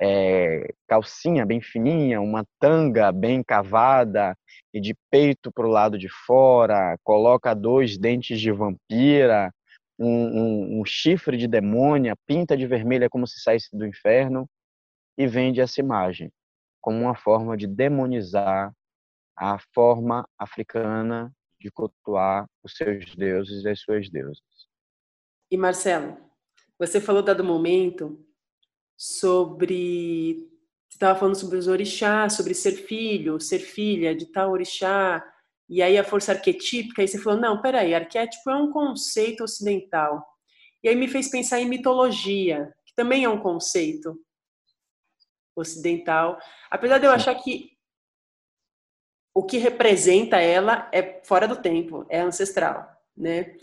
é, calcinha bem fininha, uma tanga bem cavada e de peito para o lado de fora, coloca dois dentes de vampira, um, um, um chifre de demônia, pinta de vermelha como se saísse do inferno e vende essa imagem como uma forma de demonizar a forma africana de cultuar os seus deuses e as suas deusas. E Marcelo, você falou dado momento sobre você estava falando sobre os orixás, sobre ser filho, ser filha de tal orixá, e aí a força arquetípica, e você falou, não, peraí, arquétipo é um conceito ocidental. E aí me fez pensar em mitologia, que também é um conceito ocidental. Apesar de eu achar que o que representa ela é fora do tempo, é ancestral, né?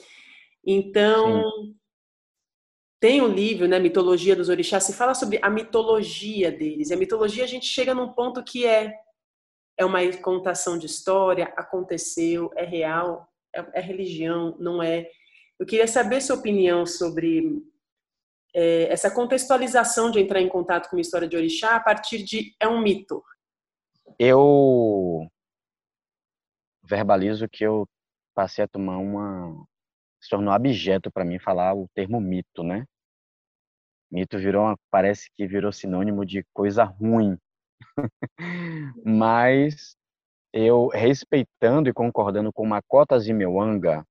Então, Sim. tem um livro, né, Mitologia dos Orixás, se fala sobre a mitologia deles. E a mitologia a gente chega num ponto que é é uma contação de história, aconteceu, é real, é, é religião, não é. Eu queria saber sua opinião sobre é, essa contextualização de entrar em contato com uma história de orixá a partir de é um mito. Eu verbalizo que eu passei a tomar uma se tornou abjeto para mim falar o termo mito, né? Mito virou, parece que virou sinônimo de coisa ruim. Mas eu respeitando e concordando com Makota Zimewanga,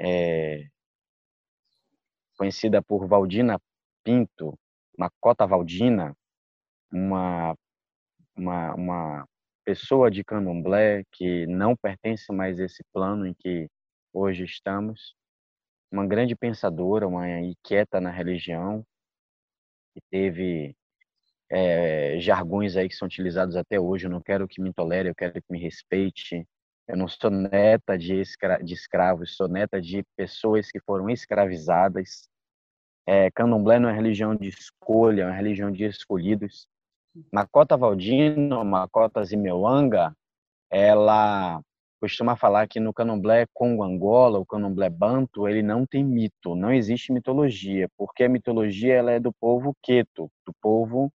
é, conhecida por Valdina Pinto, Makota Valdina, uma, uma, uma pessoa de candomblé que não pertence mais a esse plano em que hoje estamos, uma grande pensadora, uma inquieta na religião, que teve é, jargões aí que são utilizados até hoje. Eu não quero que me tolere, eu quero que me respeite. Eu não sou neta de, escra de escravos, sou neta de pessoas que foram escravizadas. É, candomblé não é religião de escolha, é uma religião de escolhidos. Makota Valdino, Makota Zimeuanga, ela costuma falar que no candomblé Congo-Angola, o candomblé Banto, ele não tem mito, não existe mitologia, porque a mitologia ela é do povo Queto, do povo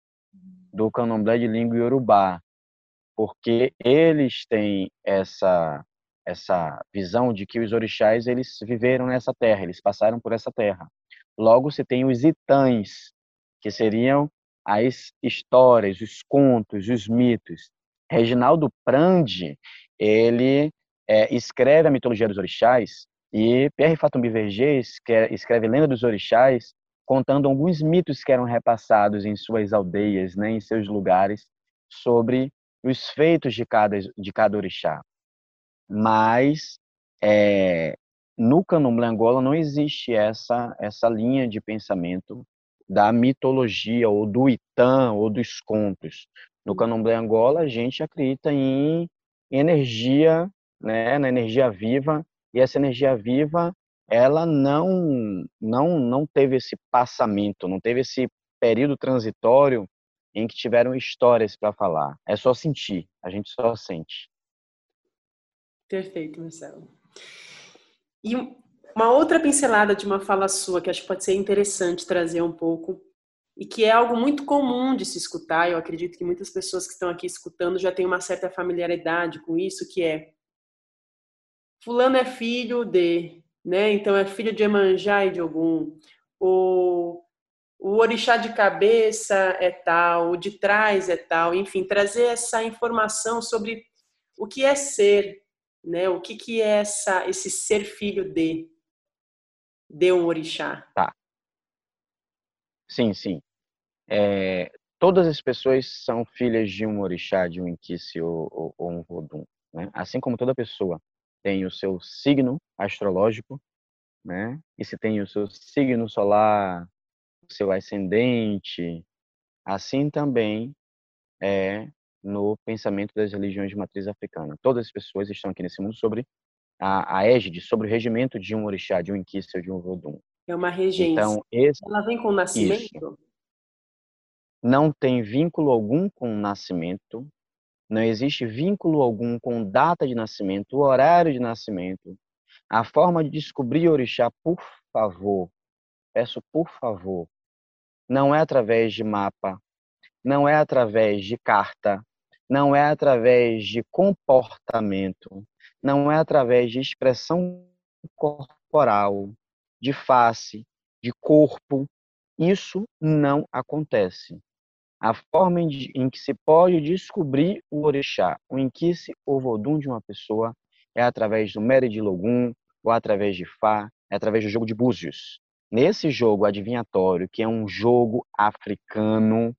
do candomblé de língua iorubá, porque eles têm essa essa visão de que os orixás eles viveram nessa terra, eles passaram por essa terra. Logo se tem os itãs, que seriam as histórias, os contos, os mitos. Reginaldo Prandi, ele é, escreve a mitologia dos orixás e Pierre Fatumbi Verger escreve Lenda dos Orixás, contando alguns mitos que eram repassados em suas aldeias, né, em seus lugares, sobre os feitos de cada, de cada orixá. Mas é, no candomblé Angola não existe essa, essa linha de pensamento da mitologia ou do Itã ou dos contos. No candomblé Angola a gente acredita em energia, né, na energia viva, e essa energia viva ela não não não teve esse passamento, não teve esse período transitório em que tiveram histórias para falar. É só sentir, a gente só sente. Perfeito, Marcelo. E uma outra pincelada de uma fala sua que acho que pode ser interessante trazer um pouco e que é algo muito comum de se escutar. Eu acredito que muitas pessoas que estão aqui escutando já têm uma certa familiaridade com isso, que é fulano é filho de, né? Então é filho de Emanjá e de Ogum. O, o orixá de cabeça é tal, o de trás é tal, enfim, trazer essa informação sobre o que é ser, né? O que que é essa esse ser filho de de um orixá? Tá. Sim, sim. É, todas as pessoas são filhas de um orixá, de um inquice ou, ou, ou um vodum, né? Assim como toda pessoa tem o seu signo astrológico, né? E se tem o seu signo solar, o seu ascendente, assim também é no pensamento das religiões de matriz africana. Todas as pessoas estão aqui nesse mundo sobre a, a égide, sobre o regimento de um orixá, de um inquice ou de um vodum. É uma regência. Então, esse... Ela vem com o nascimento? Isso. Não tem vínculo algum com o nascimento, não existe vínculo algum com data de nascimento, horário de nascimento. A forma de descobrir orixá, por favor, peço por favor, não é através de mapa, não é através de carta, não é através de comportamento, não é através de expressão corporal, de face, de corpo. Isso não acontece. A forma em, que se pode descobrir o orixá, o inquice ou vodum de uma pessoa é através do Mere de Logum, ou através de Fá, é através do jogo de búzios. Nesse jogo adivinhatório, que é um jogo africano,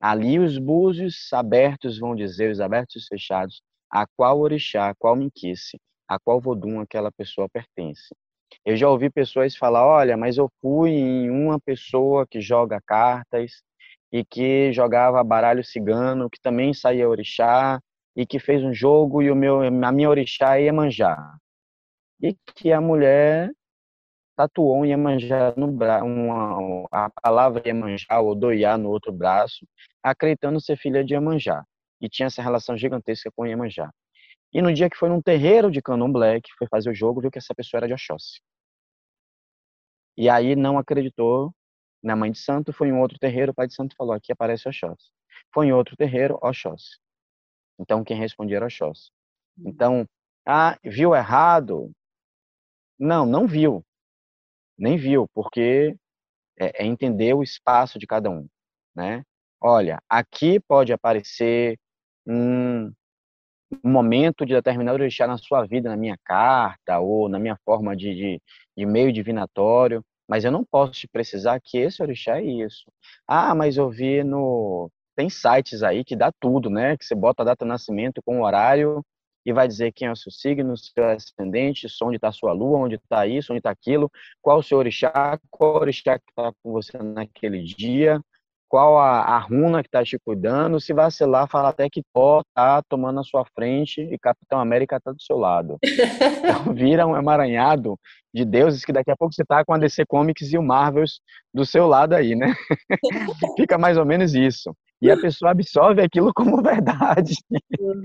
Ali os búzios abertos vão dizer, os abertos e fechados, a qual orixá, a qual minquice, a qual vodum aquela pessoa pertence. Eu já ouvi pessoas falar, olha, mas eu fui em uma pessoa que joga cartas e que jogava baralho cigano, que também saía orixá e que fez um jogo e o meu, a minha orixá ia manjar. E que a mulher tatuou um Iemanjá no braço, a palavra Iemanjá ou Doiá no outro braço, acreditando ser filha de Iemanjá. E tinha essa relação gigantesca com Iemanjá. E no dia que foi num terreiro de Candomblé, que foi fazer o jogo, viu que essa pessoa era de Oxóssi. E aí não acreditou na mãe de santo, foi em outro terreiro, o pai de santo falou, aqui aparece Oxóssi. Foi em outro terreiro, Oxóssi. Então quem respondia era Oxóssi. Então, ah, viu errado? Não, não viu nem viu, porque é, é entender o espaço de cada um, né? Olha, aqui pode aparecer um, um momento de determinado orixá na sua vida, na minha carta ou na minha forma de, de, de meio divinatório, mas eu não posso te precisar que esse orixá é isso. Ah, mas eu vi no tem sites aí que dá tudo, né? Que você bota a data de nascimento com o horário e vai dizer quem é o seu signo, seu ascendente, onde está sua lua, onde está isso, onde está aquilo, qual o seu orixá, qual orixá que está com você naquele dia, qual a, a runa que está te cuidando, se vacilar, fala até que Thor está tomando a sua frente e Capitão América está do seu lado. Então vira um emaranhado de deuses que daqui a pouco você está com a DC Comics e o Marvels do seu lado aí, né? Fica mais ou menos isso e a pessoa absorve aquilo como verdade. Uhum.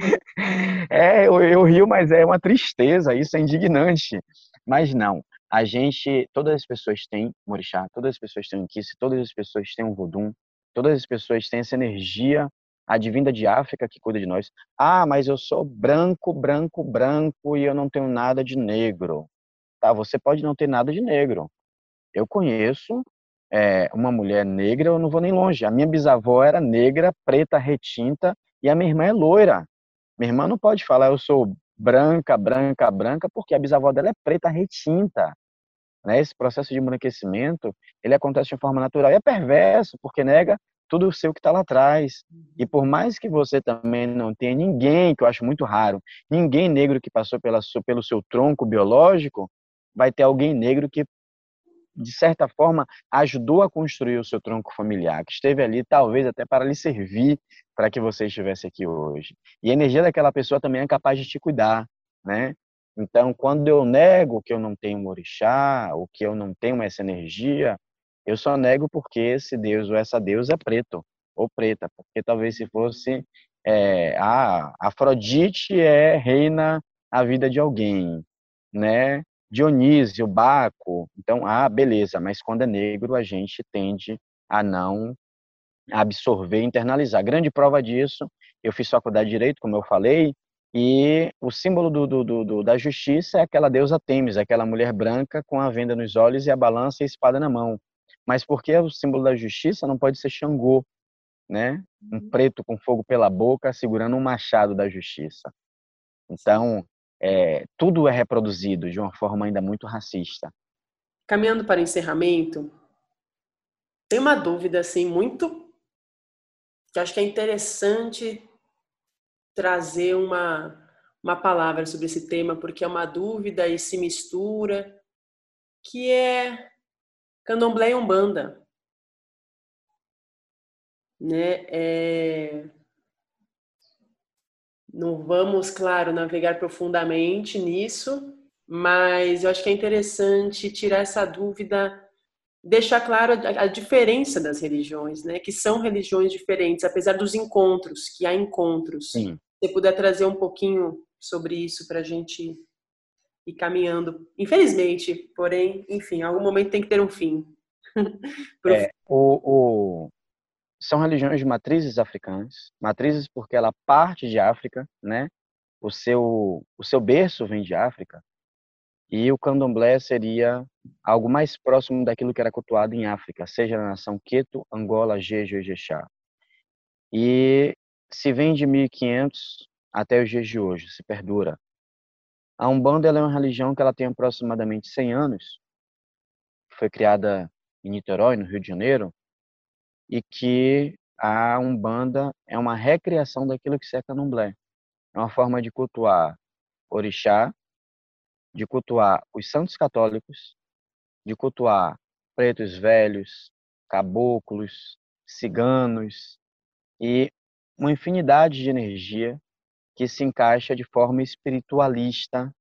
É, eu, eu rio, mas é uma tristeza, isso é indignante. Mas não, a gente, todas as pessoas têm Morixá, todas as pessoas têm Kiss, todas as pessoas têm um Vodum, todas as pessoas têm essa energia advinda de África que cuida de nós. Ah, mas eu sou branco, branco, branco e eu não tenho nada de negro. Tá, você pode não ter nada de negro. Eu conheço é, uma mulher negra, eu não vou nem longe. A minha bisavó era negra, preta, retinta, e a minha irmã é loira. Minha irmã não pode falar, eu sou branca, branca, branca, porque a bisavó dela é preta, retinta. Né? Esse processo de embranquecimento, ele acontece de forma natural. E é perverso, porque nega tudo o seu que está lá atrás. E por mais que você também não tenha ninguém, que eu acho muito raro, ninguém negro que passou pela, pelo seu tronco biológico, vai ter alguém negro que de certa forma, ajudou a construir o seu tronco familiar, que esteve ali talvez até para lhe servir para que você estivesse aqui hoje. E a energia daquela pessoa também é capaz de te cuidar, né? Então, quando eu nego que eu não tenho um orixá, ou que eu não tenho essa energia, eu só nego porque esse Deus ou essa deusa é preto ou preta, porque talvez se fosse é, a Afrodite é reina a vida de alguém, né? Dionísio, Baco. Então, ah, beleza, mas quando é negro, a gente tende a não absorver, internalizar. Grande prova disso, eu fiz faculdade de Direito, como eu falei, e o símbolo do, do, do, da justiça é aquela deusa Temis, aquela mulher branca com a venda nos olhos e a balança e a espada na mão. Mas por que o símbolo da justiça não pode ser Xangô, né? Um uhum. preto com fogo pela boca segurando um machado da justiça. Então, é, tudo é reproduzido de uma forma ainda muito racista. Caminhando para o encerramento, tem uma dúvida assim muito que acho que é interessante trazer uma uma palavra sobre esse tema porque é uma dúvida e se mistura que é Candomblé e Umbanda, né? É, não vamos, claro, navegar profundamente nisso, mas eu acho que é interessante tirar essa dúvida, deixar claro a, diferença das religiões, né? Que são religiões diferentes, apesar dos encontros, que há encontros. Sim. Se puder trazer um pouquinho sobre isso para a gente ir caminhando. Infelizmente, porém, enfim, algum momento tem que ter um fim. é, o, o, são religiões de matrizes africanas, matrizes porque ela parte de África, né? O seu o seu berço vem de África. E o candomblé seria algo mais próximo daquilo que era cultuado em África, seja na nação Queto, Angola, Jeju e Jexá. E se vem de 1500 até os dias de hoje, se perdura. A Umbanda é uma religião que ela tem aproximadamente 100 anos, foi criada em Niterói, no Rio de Janeiro, e que a Umbanda é uma recriação daquilo que é candomblé. É uma forma de cultuar orixá, de cultuar os santos católicos, de cultuar pretos velhos, caboclos, ciganos e uma infinidade de energia que se encaixa de forma espiritualista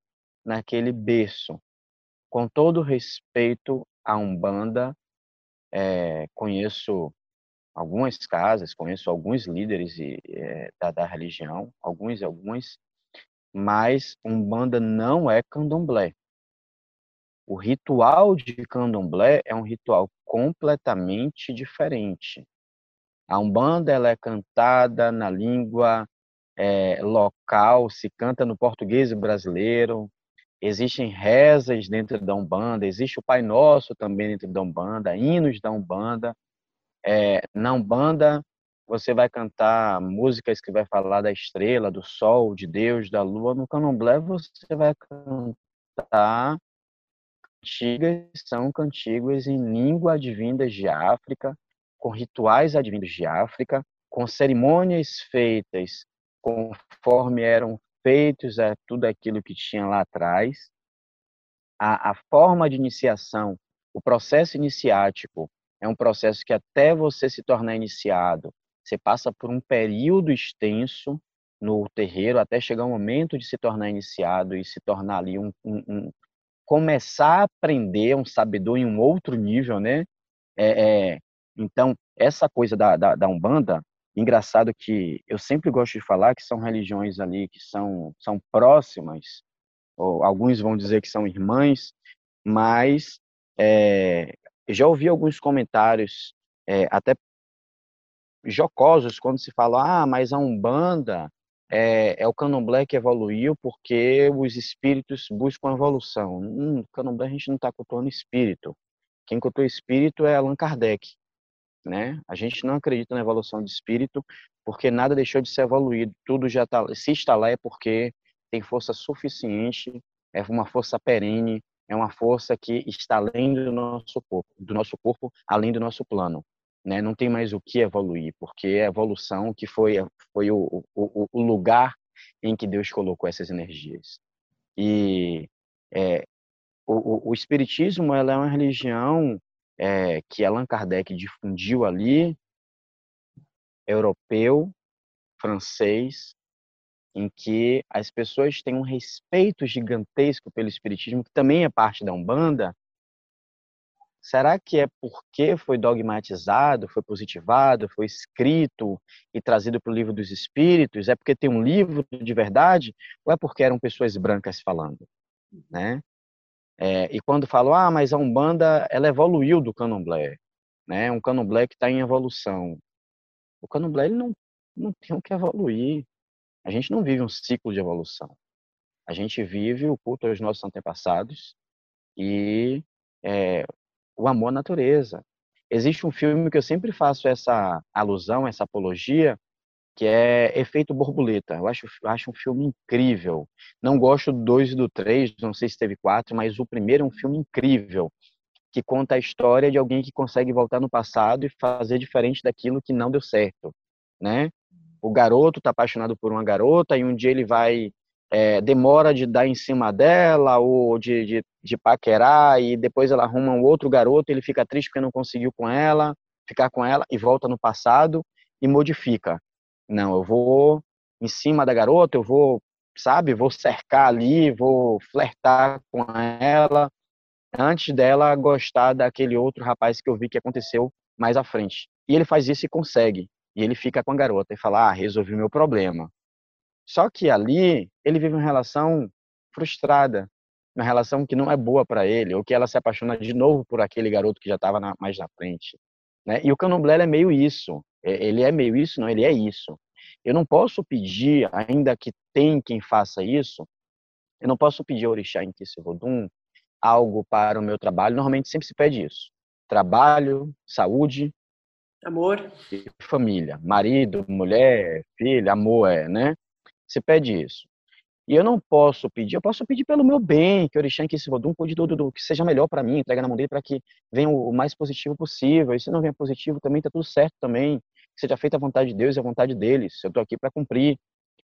naquele berço. Com todo respeito à Umbanda, é, conheço algumas casas, conheço alguns líderes é, da, da religião, alguns e alguns, mas Umbanda não é candomblé. O ritual de candomblé é um ritual completamente diferente. A Umbanda ela é cantada na língua é, local, se canta no português brasileiro, existem rezas dentro da Umbanda, existe o Pai Nosso também dentro da Umbanda, hinos da Umbanda. É, na Umbanda, você vai cantar músicas que vai falar da estrela, do sol, de Deus, da lua. No candomblé, você vai cantar cantigas, são cantigas em língua advindas de África, com rituais advindos de África, com cerimônias feitas conforme eram feitos a tudo aquilo que tinha lá atrás. A, a forma de iniciação, o processo iniciático, é um processo que até você se tornar iniciado, você passa por um período extenso no terreiro até chegar o momento de se tornar iniciado e se tornar ali um, um, um começar a aprender um sabedor em um outro nível, né? É, é, então, essa coisa da, da, da, Umbanda, engraçado que eu sempre gosto de falar que são religiões ali que são, são próximas, ou alguns vão dizer que são irmãs, mas é, já ouvi alguns comentários, é, até jocosos, quando se fala, ah, mas a Umbanda é, é, o candomblé que evoluiu porque os espíritos buscam evolução. Hum, candomblé a gente não está cultuando espírito. Quem cultua espírito é Allan Kardec. Né? A gente não acredita na evolução de espírito porque nada deixou de ser evoluído. Tudo já está. Se está lá é porque tem força suficiente, é uma força perene, é uma força que está além do nosso corpo, do nosso corpo, além do nosso plano né? Não tem mais o que evoluir, porque é a evolução que foi foi o, o, o lugar em que Deus colocou essas energias. E é, o, o, espiritismo ela é uma religião é, que Allan Kardec difundiu ali, europeu, francês, em que as pessoas têm um respeito gigantesco pelo espiritismo, que também é parte da Umbanda, Será que é porque foi dogmatizado, foi positivado, foi escrito e trazido para o livro dos espíritos? É porque tem um livro de verdade? Ou é porque eram pessoas brancas falando? Né? É, e quando falam, ah, mas a Umbanda, ela evoluiu do candomblé. Né? Um candomblé que está em evolução. O candomblé ele não, não tem o que evoluir. A gente não vive um ciclo de evolução. A gente vive o culto aos nossos antepassados e é, o amor à natureza. Existe um filme que eu sempre faço essa alusão, essa apologia, que é Efeito Borboleta. Eu acho, acho um filme incrível. Não gosto do 2 e do 3, não sei se teve quatro, mas o primeiro é um filme incrível, que conta a história de alguém que consegue voltar no passado e fazer diferente daquilo que não deu certo, né? O garoto está apaixonado por uma garota e um dia ele vai é, demora de dar em cima dela ou de, de, de, paquerar e depois ela arruma um outro garoto, ele fica triste porque não conseguiu com ela, ficar com ela e volta no passado e modifica. Não, eu vou em cima da garota, eu vou, sabe, vou cercar ali, vou flertar com ela antes dela gostar daquele outro rapaz que eu vi que aconteceu mais à frente. E ele faz isso e consegue. E ele fica com a garota e fala: "Ah, resolvi meu problema". Só que ali ele vive uma relação frustrada, uma relação que não é boa para ele, ou que ela se apaixona de novo por aquele garoto que já estava mais na frente. Né? E o candomblé é meio isso. Ele é meio isso, não, ele é isso. Eu não posso pedir, ainda que tem quem faça isso, eu não posso pedir a orixá em Kissevodum algo para o meu trabalho. Normalmente sempre se pede isso. Trabalho, saúde, amor família, marido, mulher, filho, amor é, né? Você pede isso. E eu não posso pedir, eu posso pedir pelo meu bem, que o Orixá que se Vodum cuide do, do, que seja melhor para mim, entrega na mão dele para que venha o, o, mais positivo possível. E se não vier positivo, também tá tudo certo também. Seja feita a vontade de Deus e a vontade deles. Eu estou aqui para cumprir.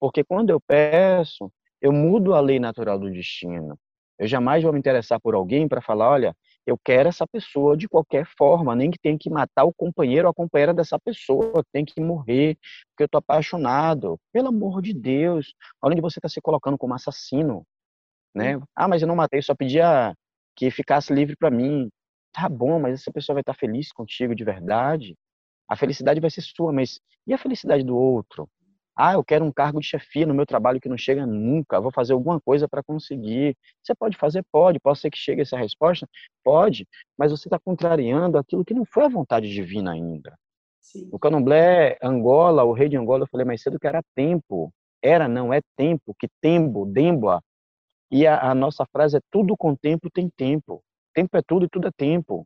Porque quando eu peço, eu mudo a lei natural do destino. Eu jamais vou me interessar por alguém para falar, olha, eu quero essa pessoa de qualquer forma, nem que tenha que matar o companheiro ou a companheira dessa pessoa, tem que morrer, porque eu estou apaixonado. Pelo amor de Deus, olha onde você está se colocando como assassino, né? Ah, mas eu não matei, só pedia que ficasse livre para mim. Tá bom, mas essa pessoa vai estar tá feliz contigo de verdade. A felicidade vai ser sua, mas e a felicidade do outro? Ah, eu quero um cargo de chefia no meu trabalho que não chega nunca, vou fazer alguma coisa para conseguir. Você pode fazer? Pode. Pode ser que chegue essa resposta? Pode. Mas você está contrariando aquilo que não foi a vontade divina ainda. Sim. O candomblé Angola, o rei de Angola, eu falei mais cedo que era tempo. Era, não é tempo, que tempo, dembla. E a, a, nossa frase é tudo com tempo tem tempo. Tempo é tudo e tudo é tempo.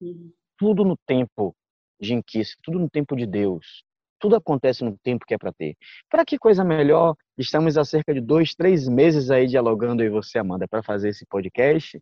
Uhum. Tudo no tempo de Inquice, tudo no tempo de Deus. Tudo acontece no tempo que é para ter. Para que coisa melhor? Estamos há cerca de dois, três meses aí dialogando aí você, Amanda, para fazer esse podcast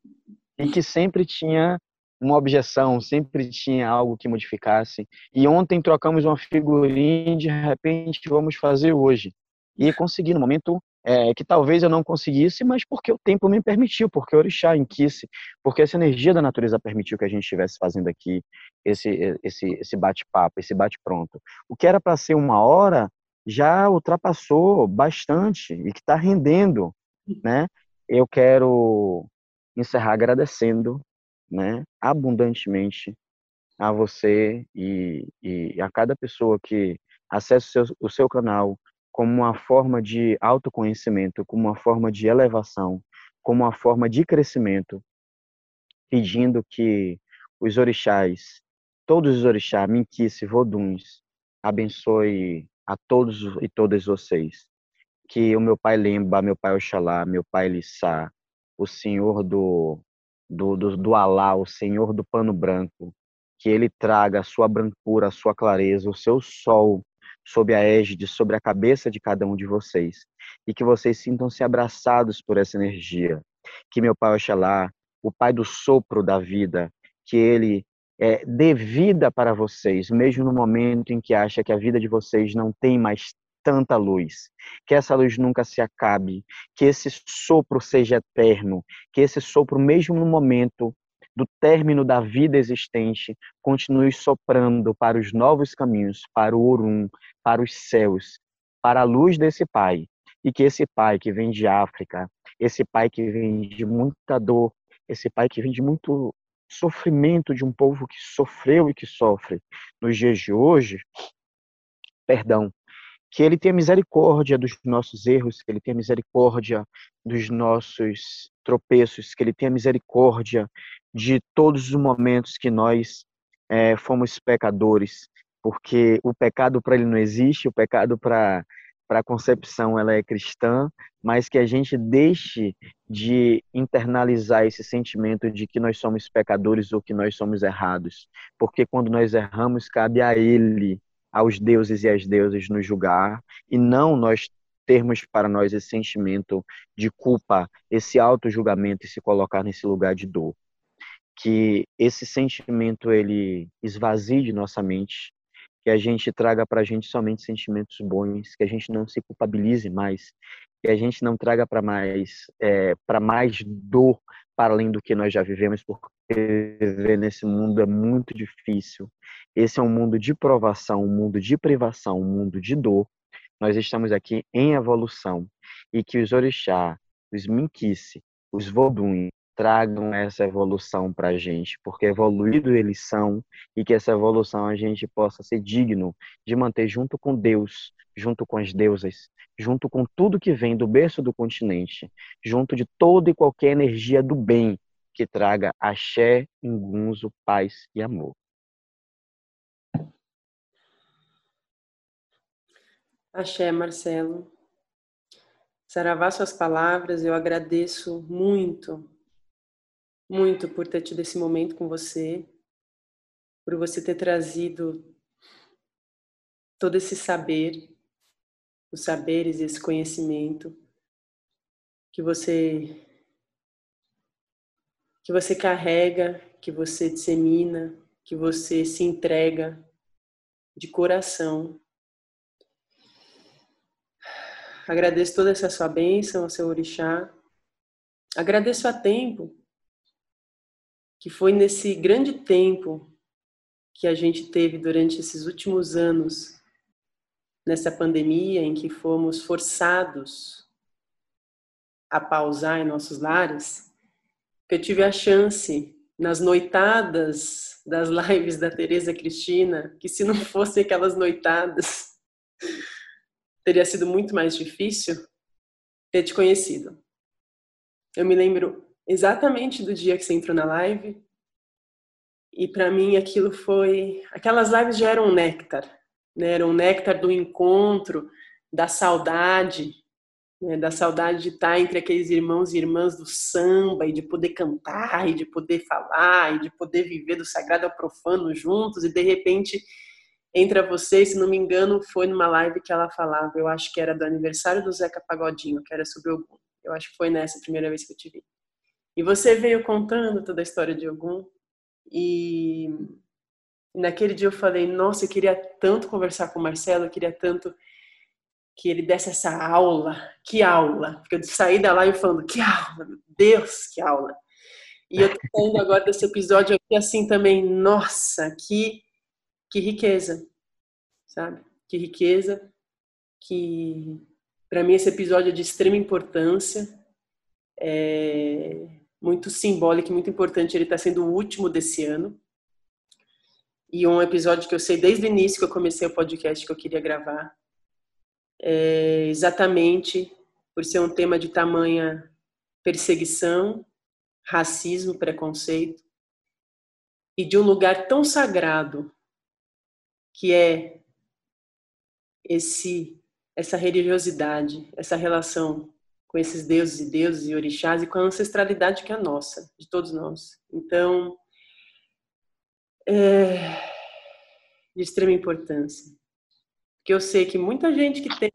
e que sempre tinha uma objeção, sempre tinha algo que modificasse. E ontem trocamos uma figurinha, de repente vamos fazer hoje. E consegui no momento é, que talvez eu não conseguisse, mas porque o tempo me permitiu, porque o orixá inquisse, porque essa energia da natureza permitiu que a gente estivesse fazendo aqui esse, esse, esse bate-papo, esse bate-pronto. O que era para ser uma hora já ultrapassou bastante e que está rendendo, né? Eu quero encerrar agradecendo, né, abundantemente a você e, e a cada pessoa que acessa o seu, o seu canal, como uma forma de autoconhecimento, como uma forma de elevação, como uma forma de crescimento, pedindo que os orixás, todos os orixás, Minquice, Voduns, abençoe a todos e todas vocês. Que o meu pai Lemba, meu pai Oxalá, meu pai Lissá, o Senhor do, do, do, do Alá, o Senhor do pano branco, que ele traga a sua brancura, a sua clareza, o seu sol sob a égide, sobre a cabeça de cada um de vocês. E que vocês sintam-se abraçados por essa energia. Que meu Pai Oxalá, o Pai do sopro da vida, que Ele é, dê vida para vocês, mesmo no momento em que acha que a vida de vocês não tem mais tanta luz, que essa luz nunca se acabe, que esse sopro seja eterno, que esse sopro, mesmo no momento do término da vida existente, continue soprando para os novos caminhos, para o Orum, para os céus, para a luz desse Pai. E que esse Pai que vem de África, esse Pai que vem de muita dor, esse Pai que vem de muito sofrimento de um povo que sofreu e que sofre nos dias de hoje, perdão, que ele tenha misericórdia dos nossos erros, que ele tenha misericórdia dos nossos tropeços, que ele tenha misericórdia de todos os momentos que nós é, fomos pecadores, porque o pecado para ele não existe, o pecado para para a concepção ela é cristã, mas que a gente deixe de internalizar esse sentimento de que nós somos pecadores ou que nós somos errados, porque quando nós erramos cabe a ele, aos deuses e às deusas nos julgar e não nós termos para nós esse sentimento de culpa, esse auto julgamento e se colocar nesse lugar de dor. Que esse sentimento ele esvazie de nossa mente, que a gente traga para a gente somente sentimentos bons, que a gente não se culpabilize mais, que a gente não traga para mais é, para mais dor para além do que nós já vivemos, porque viver nesse mundo é muito difícil. Esse é um mundo de provação, um mundo de privação, um mundo de dor. Nós estamos aqui em evolução e que os orixá, os minquice, os vodun, tragam essa evolução para a gente, porque evoluído eles são e que essa evolução a gente possa ser digno de manter junto com Deus, junto com as deusas, junto com tudo que vem do berço do continente, junto de toda e qualquer energia do bem que traga axé, ingunzo, paz e amor. Axé, Marcelo. Saravá suas palavras, eu agradeço muito muito por ter tido esse momento com você, por você ter trazido todo esse saber, os saberes e esse conhecimento que você que você carrega, que você dissemina, que você se entrega de coração. Agradeço toda essa sua bênção, ao seu orixá. Agradeço a tempo, que foi nesse grande tempo que a gente teve durante esses últimos anos, nessa pandemia em que fomos forçados a pausar em nossos lares, que eu tive a chance nas noitadas das lives da Tereza Cristina, que se não fossem aquelas noitadas, teria sido muito mais difícil ter te conhecido. Eu me lembro exatamente do dia que você entrou na live, e para mim aquilo foi. Aquelas lives já eram um néctar, né? Era um néctar do encontro, da saudade, né? da saudade de estar entre aqueles irmãos e irmãs do samba e de poder cantar e de poder falar e de poder viver do sagrado ao profano juntos e de repente entra você, se não me engano, foi numa live que ela falava, eu acho que era do aniversário do Zeca Pagodinho, que era sobre Ogum. Eu acho que foi nessa primeira vez que eu te vi. E você veio contando toda a história de Ogum, e naquele dia eu falei, nossa, eu queria tanto conversar com o Marcelo, eu queria tanto que ele desse essa aula. Que aula! Porque eu saí da live falando, que aula, meu Deus, que aula! E eu tô saindo agora desse episódio aqui assim também, nossa, que, que riqueza, sabe? Que riqueza, que para mim esse episódio é de extrema importância. É, muito simbólico muito importante. Ele está sendo o último desse ano. E um episódio que eu sei desde o início que eu comecei o podcast que eu queria gravar. É exatamente por ser um tema de tamanha perseguição, racismo, preconceito, e de um lugar tão sagrado que é esse essa religiosidade, essa relação com esses deuses e deuses e orixás e com a ancestralidade que é nossa, de todos nós. Então, é de extrema importância. Porque eu sei que muita gente que tem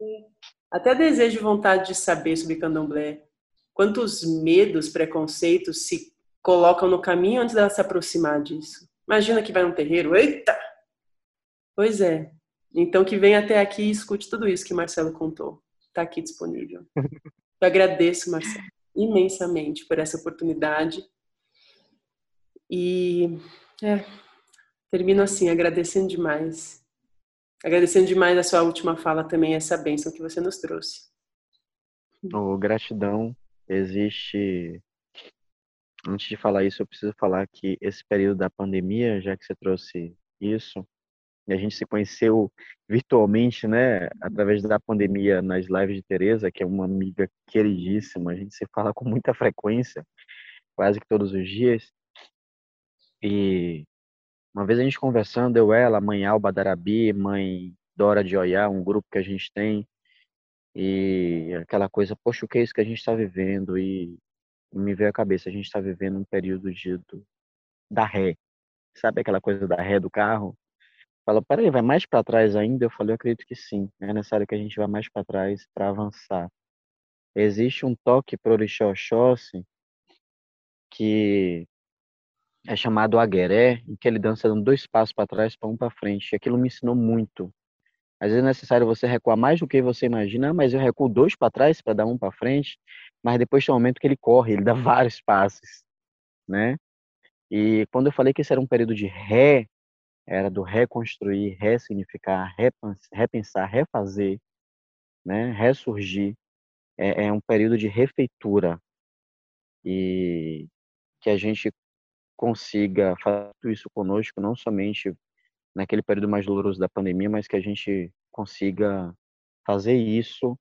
até desejo e vontade de saber sobre candomblé, quantos medos, preconceitos se colocam no caminho antes dela se aproximar disso. Imagina que vai num terreiro, eita! Pois é. Então que venha até aqui e escute tudo isso que Marcelo contou. Está aqui disponível. Eu agradeço, Marcelo, imensamente por essa oportunidade. E é, termino assim, agradecendo demais. Agradecendo demais a sua última fala também, essa bênção que você nos trouxe. Oh, gratidão. Existe. Antes de falar isso, eu preciso falar que esse período da pandemia, já que você trouxe isso, e a gente se conheceu virtualmente, né, através da pandemia nas lives de Tereza, que é uma amiga queridíssima, a gente se fala com muita frequência, quase que todos os dias. E uma vez a gente conversando, eu, ela, mãe Alba Darabi, mãe Dora de Oiá, um grupo que a gente tem, e aquela coisa, poxa, o que é isso que a gente está vivendo? E me veio à cabeça, a gente está vivendo um período de, do, da ré. Sabe aquela coisa da ré do carro? Fala, peraí, vai mais para trás ainda? Eu falei, eu acredito que sim. É necessário que a gente vá mais para trás para avançar. Existe um toque para Orixá Oxóssi que é chamado Agueré, em que ele dança dando dois passos para trás para um para frente. Aquilo me ensinou muito. Às vezes é necessário você recuar mais do que você imagina, mas eu recuo dois para trás para dar um para frente, mas depois tem um momento que ele corre, ele dá vários passos, né? E quando eu falei que esse era um período de ré, era do reconstruir, ressignificar, repensar, refazer, né? ressurgir. É, é um período de refeitura e que a gente consiga fazer isso conosco, não somente naquele período mais doloroso da pandemia, mas que a gente consiga fazer isso,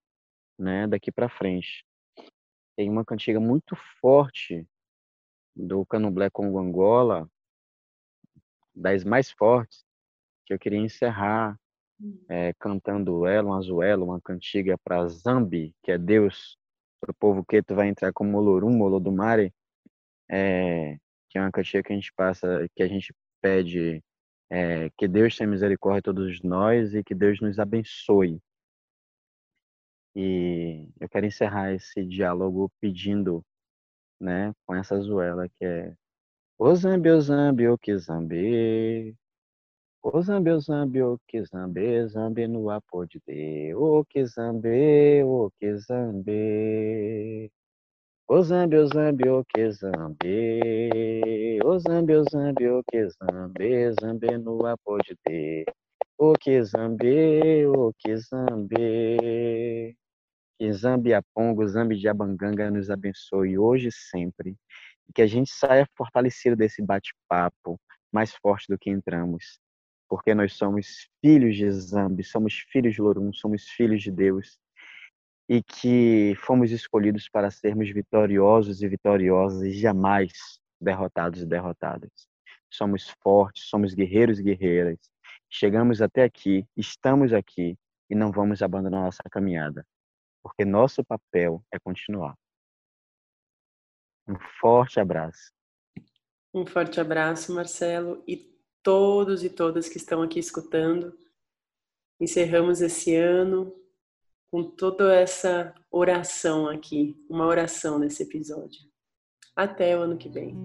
né, daqui para frente. Tem uma cantiga muito forte do Candomblé Congo Angola, das mais fortes, que eu queria encerrar é, cantando ela, uma azuela, uma cantiga para Zambi, que é Deus, para o povo que tu vai entrar como Molorum, Molodumare, é, que é uma cantiga que a gente passa, que a gente pede é, que Deus tenha misericórdia de todos nós e que Deus nos abençoe. E eu quero encerrar esse diálogo pedindo, né, com essa azuela que é o Zambi, o Zambi, o que Zambi. O zambe, o que zambe, zambe no apo de de. O que zambe, o que zambe. O zambe, o zambe, o que zambe. O zambe, o zambe, o que zambe, zambe no apo de de. O que zambe, o que zambe. Que Zambi Apongo, Zambi de Abanganga nos abençoe hoje e sempre. E que a gente saia fortalecido desse bate-papo, mais forte do que entramos porque nós somos filhos de Zambi, somos filhos de Lorum, somos filhos de Deus e que fomos escolhidos para sermos vitoriosos e vitoriosas e jamais derrotados e derrotadas. Somos fortes, somos guerreiros e guerreiras. Chegamos até aqui, estamos aqui e não vamos abandonar nossa caminhada, porque nosso papel é continuar. Um forte abraço. Um forte abraço, Marcelo, e todos e todas que estão aqui escutando. Encerramos esse ano com toda essa oração aqui, uma oração nesse episódio. Até o ano que vem.